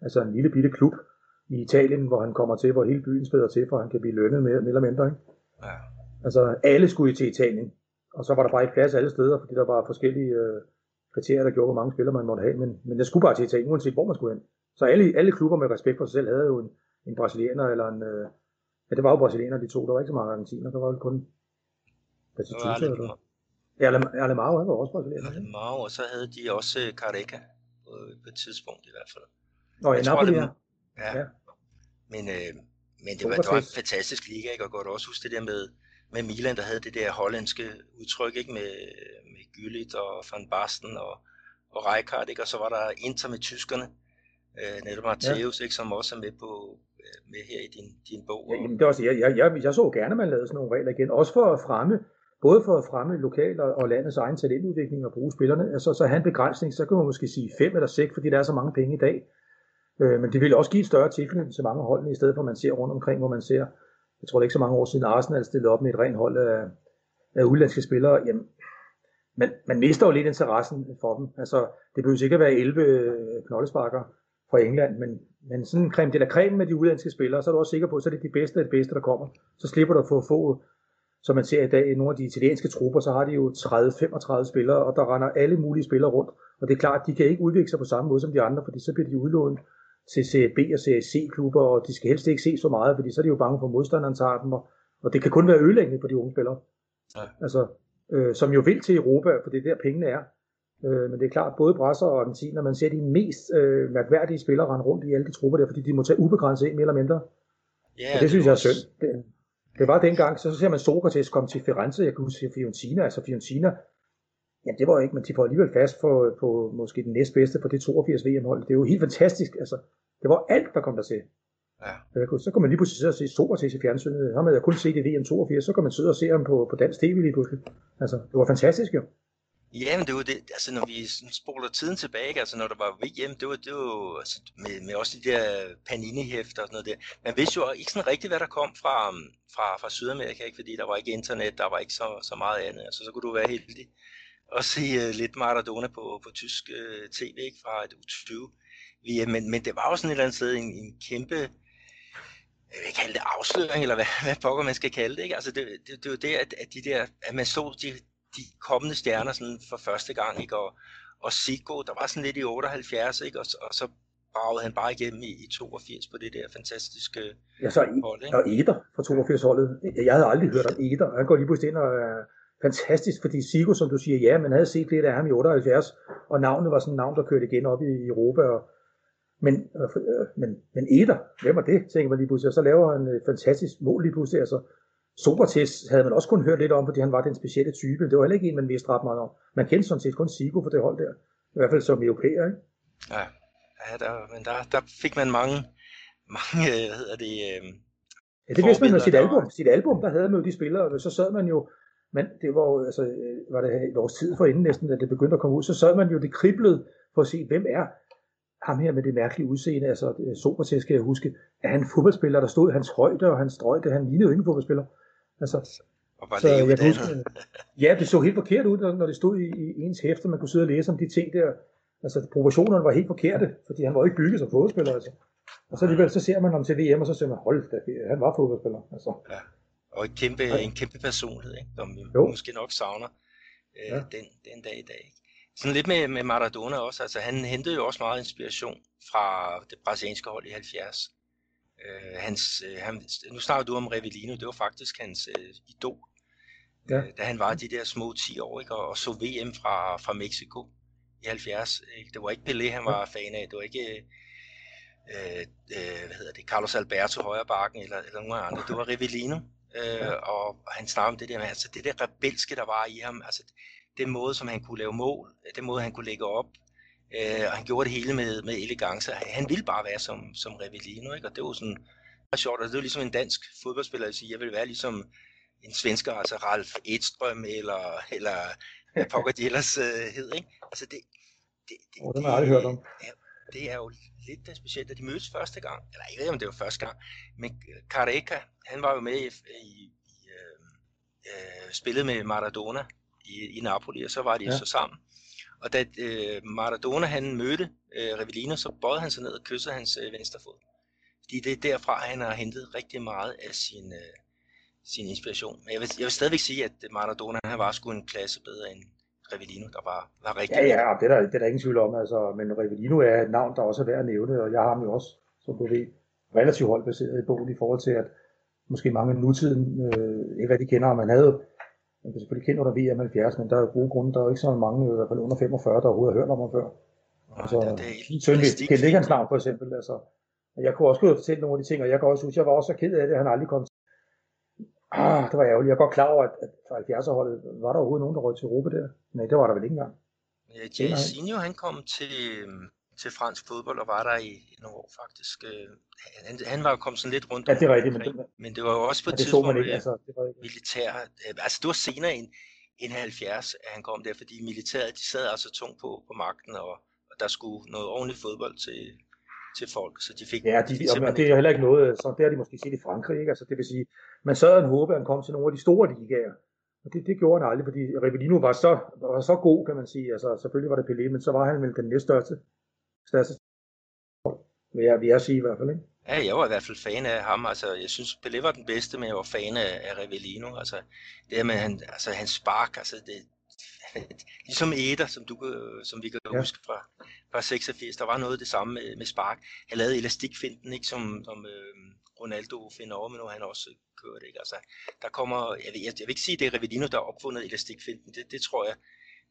Altså en lille bitte klub i Italien, hvor han kommer til, hvor hele byen spiller til, for han kan blive lønnet mere, mere eller mindre. Ikke? Ja. Altså alle skulle til Italien. Og så var der bare ikke plads alle steder, fordi der var forskellige øh, kriterier, der gjorde, hvor mange spillere man måtte have. Men, men det skulle bare til Italien, uanset hvor man skulle hen. Så alle, alle klubber med respekt for sig selv havde jo en, en brasilianer eller en... Øh, ja, det var jo brasilianer, de to. Der var ikke så mange argentiner. Der var jo kun... Batistuta, eller? Ja, Alemao, han var også brasilianer. Alemao, og så havde de også øh, Careca på, et tidspunkt i hvert fald. Nå, i Napoli, ja. ja. ja. Men, øh, men det var, det var en fantastisk liga, ikke? og godt også huske det der med, med Milan, der havde det der hollandske udtryk, ikke? Med, med Gyllit og Van Basten og, og Rijkaard, ikke? og så var der Inter med tyskerne, øh, netop Matthäus, ja. ikke? som også er med, på, øh, med her i din, din bog. Ja, jamen, det også, jeg, jeg, jeg, jeg så gerne, at man lavede sådan nogle regler igen, også for at fremme både for at fremme lokal og, og landets egen talentudvikling og bruge spillerne, altså så have en begrænsning, så kan man måske sige fem eller seks, fordi der er så mange penge i dag. Øh, men det vil også give et større tilknytning til mange holdene, i stedet for at man ser rundt omkring, hvor man ser, jeg tror det er ikke så mange år siden Arsenal stillede op med et rent hold af, af udlandske spillere, jamen, man, man mister jo lidt interessen for dem. Altså, det behøver ikke at være 11 øh, knoldesparker fra England, men, men sådan en creme de creme med de udlandske spillere, så er du også sikker på, at så er det de bedste af det bedste, der kommer. Så slipper du at få, få som man ser i dag i nogle af de italienske trupper, så har de jo 30-35 spillere, og der render alle mulige spillere rundt. Og det er klart, at de kan ikke udvikle sig på samme måde som de andre, fordi så bliver de udlånt til Serie B og Serie C-klubber, og de skal helst ikke se så meget, fordi så er de jo bange for, at modstanderen tager dem, og, og det kan kun være ødelæggende for de unge spillere. Ja. Altså, øh, som jo vil til Europa, for det er der pengene er. Øh, men det er klart, både Brasser og Argentina, man ser de mest øh, mærkværdige spillere rende rundt i alle de trupper der, fordi de må tage ubegrænset ind, mere eller mindre. Ja, og det, det synes jeg er synd. Det, det var dengang, så, så ser man Sokrates komme til Firenze, jeg kan huske Fiorentina, altså Fiorentina, jamen det var ikke, men de får alligevel fast på, på måske den næstbedste på det 82 VM-hold. Det er jo helt fantastisk, altså det var alt, der kom der til. Ja. Så kan man lige pludselig sidde og se Sokrates i fjernsynet. Har man kun set i VM 82, så kan man sidde og se ham på, på dansk tv lige pludselig. Altså, det var fantastisk jo. Ja, men det var det, altså når vi spoler tiden tilbage, ikke? altså når der var VM, det var, det var altså, med, med også de der Panini-hæfter og sådan noget der. Man vidste jo ikke sådan rigtigt, hvad der kom fra, fra, fra Sydamerika, ikke? fordi der var ikke internet, der var ikke så, så meget andet. Altså så kunne du være heldig at se uh, lidt Maradona på, på tysk uh, tv ikke? fra et U20 VM, men, men det var jo sådan et eller andet sted en, en kæmpe, jeg vil kalde det afsløring, eller hvad, hvad pokker man skal kalde det. Ikke? Altså det, det, det var det, at, at, de der, at man så de, de kommende stjerner sådan for første gang, ikke? Og, og Sigo, der var sådan lidt i 78, ikke? Og, og så bragede han bare igennem i, i 82 på det der fantastiske ja, så hold. Ikke? Og Eder fra 82-holdet. Jeg havde aldrig hørt om Eder, han går lige pludselig ind og fantastisk, fordi Sigo, som du siger, ja, man havde set lidt af ham i 78, og navnet var sådan et navn, der kørte igen op i Europa, og, men, øh, men, men Eder, hvem var det, tænker man lige pludselig, og så laver han et fantastisk mål lige pludselig, altså Sokrates havde man også kun hørt lidt om, fordi han var den specielle type. Det var heller ikke en, man vidste ret meget om. Man kendte sådan set kun Sigo for det hold der. I hvert fald som europæer, ikke? Ja, ja der, men der, der fik man mange, mange hvad hedder det... Øh, ja, det vidste man med sit album. Sit album, der havde man jo de spillere, så sad man jo, men det var jo, altså, var det et års tid for inden næsten, da det begyndte at komme ud, så sad man jo det kriblede for at se, hvem er ham her med det mærkelige udseende, altså Sokrates skal jeg huske, er han fodboldspiller, der stod hans højde og hans strøjde, han lignede jo ingen fodboldspiller. Altså, og var så jeg kan huske, ja, det så helt forkert ud, når det stod i, i ens hæfte, man kunne sidde og læse om de ting der. Altså, proportionerne var helt forkerte, fordi han var ikke bygget som fodboldspiller. Altså. Og så alligevel, så ser man ham til VM, og så ser man, hold da, han var fodboldspiller. Altså. Ja. Og en kæmpe, ja. en kæmpe personlighed, ikke? som vi jo. måske nok savner øh, ja. den, den dag i dag. Ikke? Sådan lidt med, med Maradona også, altså han hentede jo også meget inspiration fra det brasilianske hold i 70. Øh, hans, øh, han, nu snakker du om Revellino, det var faktisk hans øh, idol, ja. øh, da han var de der små 10 år, ikke, og, og så VM fra, fra Mexico i 70. Ikke? Det var ikke Pelé, han var fan af, det var ikke øh, øh, hvad hedder det, Carlos Alberto Højrebakken eller, eller nogen andre, det var Revellino. Øh, og, og han snakker om det der med, altså det der rebelske, der var i ham, altså den måde, som han kunne lave mål, den måde, han kunne lægge op, Øh, og han gjorde det hele med, med elegance. Han ville bare være som, som Revellino, ikke? og det var sådan var sjovt. Altså, det var ligesom en dansk fodboldspiller, jeg, sige, jeg ville være ligesom en svensker, altså Ralf Edstrøm, eller, eller hvad pokker de ellers uh, hed, ikke? Altså det, det, det, oh, det har jeg aldrig hørt om. Ja, det er jo lidt specielt, da de mødtes første gang, eller jeg ved ikke, om det var første gang, men Careca, han var jo med i, i, i øh, øh, spillet med Maradona i, i Napoli, og så var de ja. så sammen. Og da øh, Maradona han mødte øh, Revellino, så bøjede han sig ned og kyssede hans øh, venstre fod. Fordi det er derfra, han har hentet rigtig meget af sin, øh, sin inspiration. Men jeg vil, jeg vil stadigvæk sige, at Maradona han var sgu en klasse bedre end Revellino, der var, var rigtig Ja, ja, det er, der, det er der ingen tvivl om. Altså, men Revellino er et navn, der også er værd at nævne, og jeg har ham jo også, som du ved, relativt holdbaseret i bogen i forhold til, at måske mange nutiden øh, ikke rigtig kender ham. Han havde Man kan selvfølgelig kende under VM 70, men der er gode grunde. Der er jo ikke så mange, i hvert fald under 45, der overhovedet har hørt om ham før. Altså, det, det er søn, vi kendte ikke hans navn, for eksempel. Altså, jeg kunne også gå og fortælle nogle af de ting, og jeg kan også huske, jeg var også så ked af det, at han aldrig kom Ah, det var ærgerligt. Jeg er godt klar over, at, at fra 70'er-holdet, var der overhovedet nogen, der røg til Europa der? Nej, det var der vel ikke engang. Ja, Jairzinho, han kom til, øhm, til fransk fodbold og var der i nogle år faktisk. Øh, han, han var kommet sådan lidt rundt Ja, det er rigtigt, men det, men det var jo også på et tidspunkt ikke, altså, det var ikke. militær. Øh, altså det var senere end, end 70, at han kom der, fordi militæret, de sad altså tungt på, på magten, og, og der skulle noget ordentligt fodbold til, til folk, så de fik... Ja, de, de og det er heller ikke noget, så det har de måske set i Frankrig, ikke? Altså, det vil sige, man sad og håbe, at han kom til nogle af de store ligaer, og det, det gjorde han aldrig, fordi Rivellino var så, var så god, kan man sige. Altså, selvfølgelig var det Pelé, men så var han vel den næststørste, største, vil jeg, vil jeg sige i hvert fald, ikke? Ja, jeg var i hvert fald fan af ham. Altså, jeg synes, Pelé var den bedste, men jeg var fan af, af Rivellino. Altså, det med han, altså, hans spark, altså, det, ligesom Eder, som, du, som vi kan ja. huske fra, fra 86, der var noget af det samme med, med Spark. Han lavede elastikfinden, ikke, som, som øh, Ronaldo finder over, men nu han også kørt. Ikke? Altså, der kommer, jeg, vil, jeg, jeg vil ikke sige, det er Revedino, der har opfundet elastikfinden. Det, det tror jeg,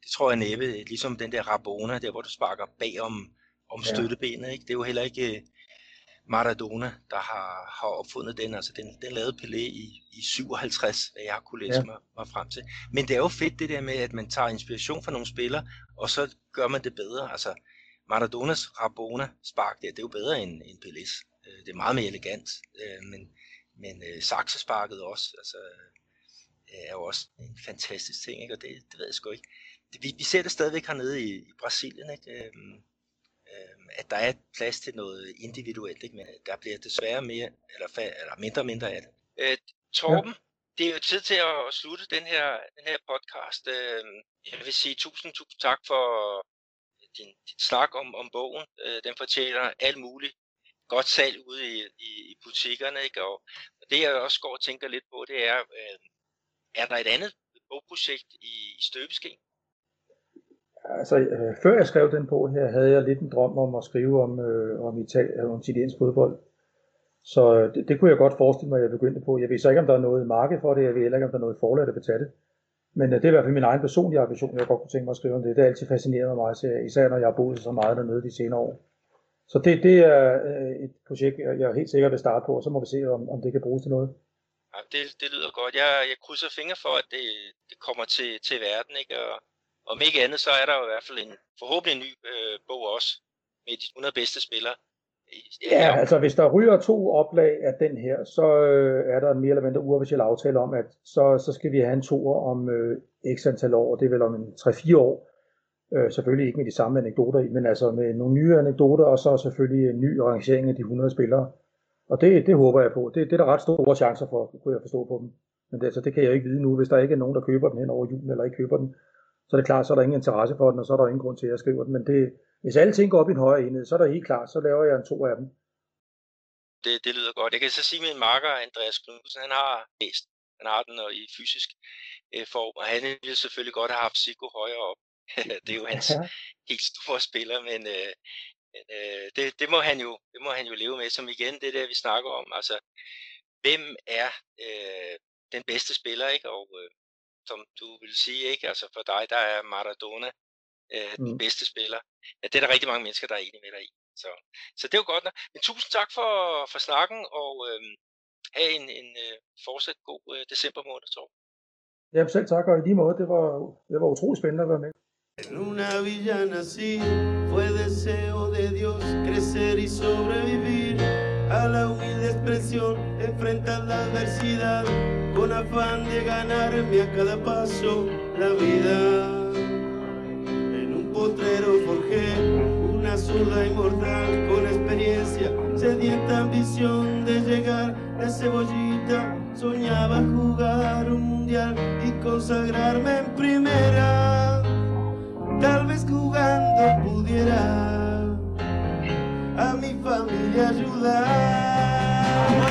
det tror jeg næppe, ligesom den der Rabona, der hvor du sparker bag om, om ja. støttebenet. Ikke? Det er jo heller ikke Maradona, der har, har opfundet den. Altså den, den lavede Pelé i, i 57, hvad jeg har kunne læse ja. mig, mig frem til. Men det er jo fedt det der med, at man tager inspiration fra nogle spillere, og så gør man det bedre. Altså Maradonas Rabona spark der, det er jo bedre end, end Pelés. Øh, det er meget mere elegant, øh, men, men øh, saksesparket også, altså, er jo også en fantastisk ting, ikke? og det, det ved jeg sgu ikke. Vi, vi ser det stadigvæk hernede i, i Brasilien, ikke? Øh, at der er plads til noget individuelt, ikke? men øh, der bliver desværre mere, eller, eller mindre og mindre af det. Øh, Torben, ja. det er jo tid til at slutte den her, den her podcast. Øh, jeg vil sige tusind, tusind tak for øh, din, din snak om, om bogen. Øh, den fortjener alt muligt godt salg ude i, i, i butikkerne. Ikke? Og, og det jeg også går og tænker lidt på, det er, øh, er der et andet bogprojekt i, i støbeskeen? Altså, øh, før jeg skrev den på her, havde jeg lidt en drøm om at skrive om, øh, om, Ital- øh, om italiensk fodbold. Så øh, det, det, kunne jeg godt forestille mig, at jeg begyndte på. Jeg ved så ikke, om der er noget marked for det, jeg ved heller ikke, om der er noget forlag, der vil tage det. Men øh, det er i hvert fald min egen personlige ambition, jeg godt kunne tænke mig at skrive om det. Det har altid fascineret mig, især når jeg har boet så meget dernede de senere år. Så det, det er øh, et projekt, jeg er helt sikker vil starte på, og så må vi se, om, om det kan bruges til noget. Ja, det, det lyder godt. Jeg, jeg krydser fingre for, at det, det kommer til, til verden, ikke? Og om ikke andet, så er der jo i hvert fald en forhåbentlig en ny øh, bog også, med de 100 bedste spillere. Ja, altså hvis der ryger to oplag af den her, så øh, er der en mere eller mindre uofficiel aftale om, at så, så skal vi have en tour om øh, x antal år, det er vel om en 3-4 år. Øh, selvfølgelig ikke med de samme anekdoter i, men altså med nogle nye anekdoter, og så selvfølgelig en ny rangering af de 100 spillere. Og det, det håber jeg på. Det, det er der ret store chancer for, kunne jeg forstå på dem. Men det, altså, det kan jeg ikke vide nu, hvis der ikke er nogen, der køber den hen over julen, eller ikke køber den så er det klart, så er der ingen interesse for den, og så er der ingen grund til, at jeg skriver den. Men det, hvis alle ting går op i en højere enhed, så er der helt klart, så laver jeg en to af dem. Det, det lyder godt. Jeg kan så sige, at min marker, Andreas Knudsen, han har læst. Han har den og i fysisk øh, form, og han ville selvfølgelig godt have haft Sigo højere op. det er jo hans ja. helt store spiller, men, øh, men øh, det, det, må han jo, det må han jo leve med. Som igen, det der, vi snakker om. Altså, hvem er øh, den bedste spiller, ikke? Og øh, som du vil sige, ikke? Altså for dig, der er Maradona øh, den mm. bedste spiller. Ja, det er der rigtig mange mennesker, der er enige med dig i. Så, så det er jo godt nok. Men tusind tak for, for snakken, og øh, have en, en øh, fortsat god øh, december måned, tror Jamen selv tak, og i lige måde, det var, det var utrolig spændende at være med. En una villa nací, fue deseo de Dios crecer y sobrevivir a la humilde expresión, enfrentar la adversidad con afán de ganarme a cada paso la vida. En un potrero forjé una zurda inmortal con experiencia, sedienta ambición de llegar de cebollita. Soñaba jugar un mundial y consagrarme en primera. Tal vez jugando pudiera a mi familia ayudar.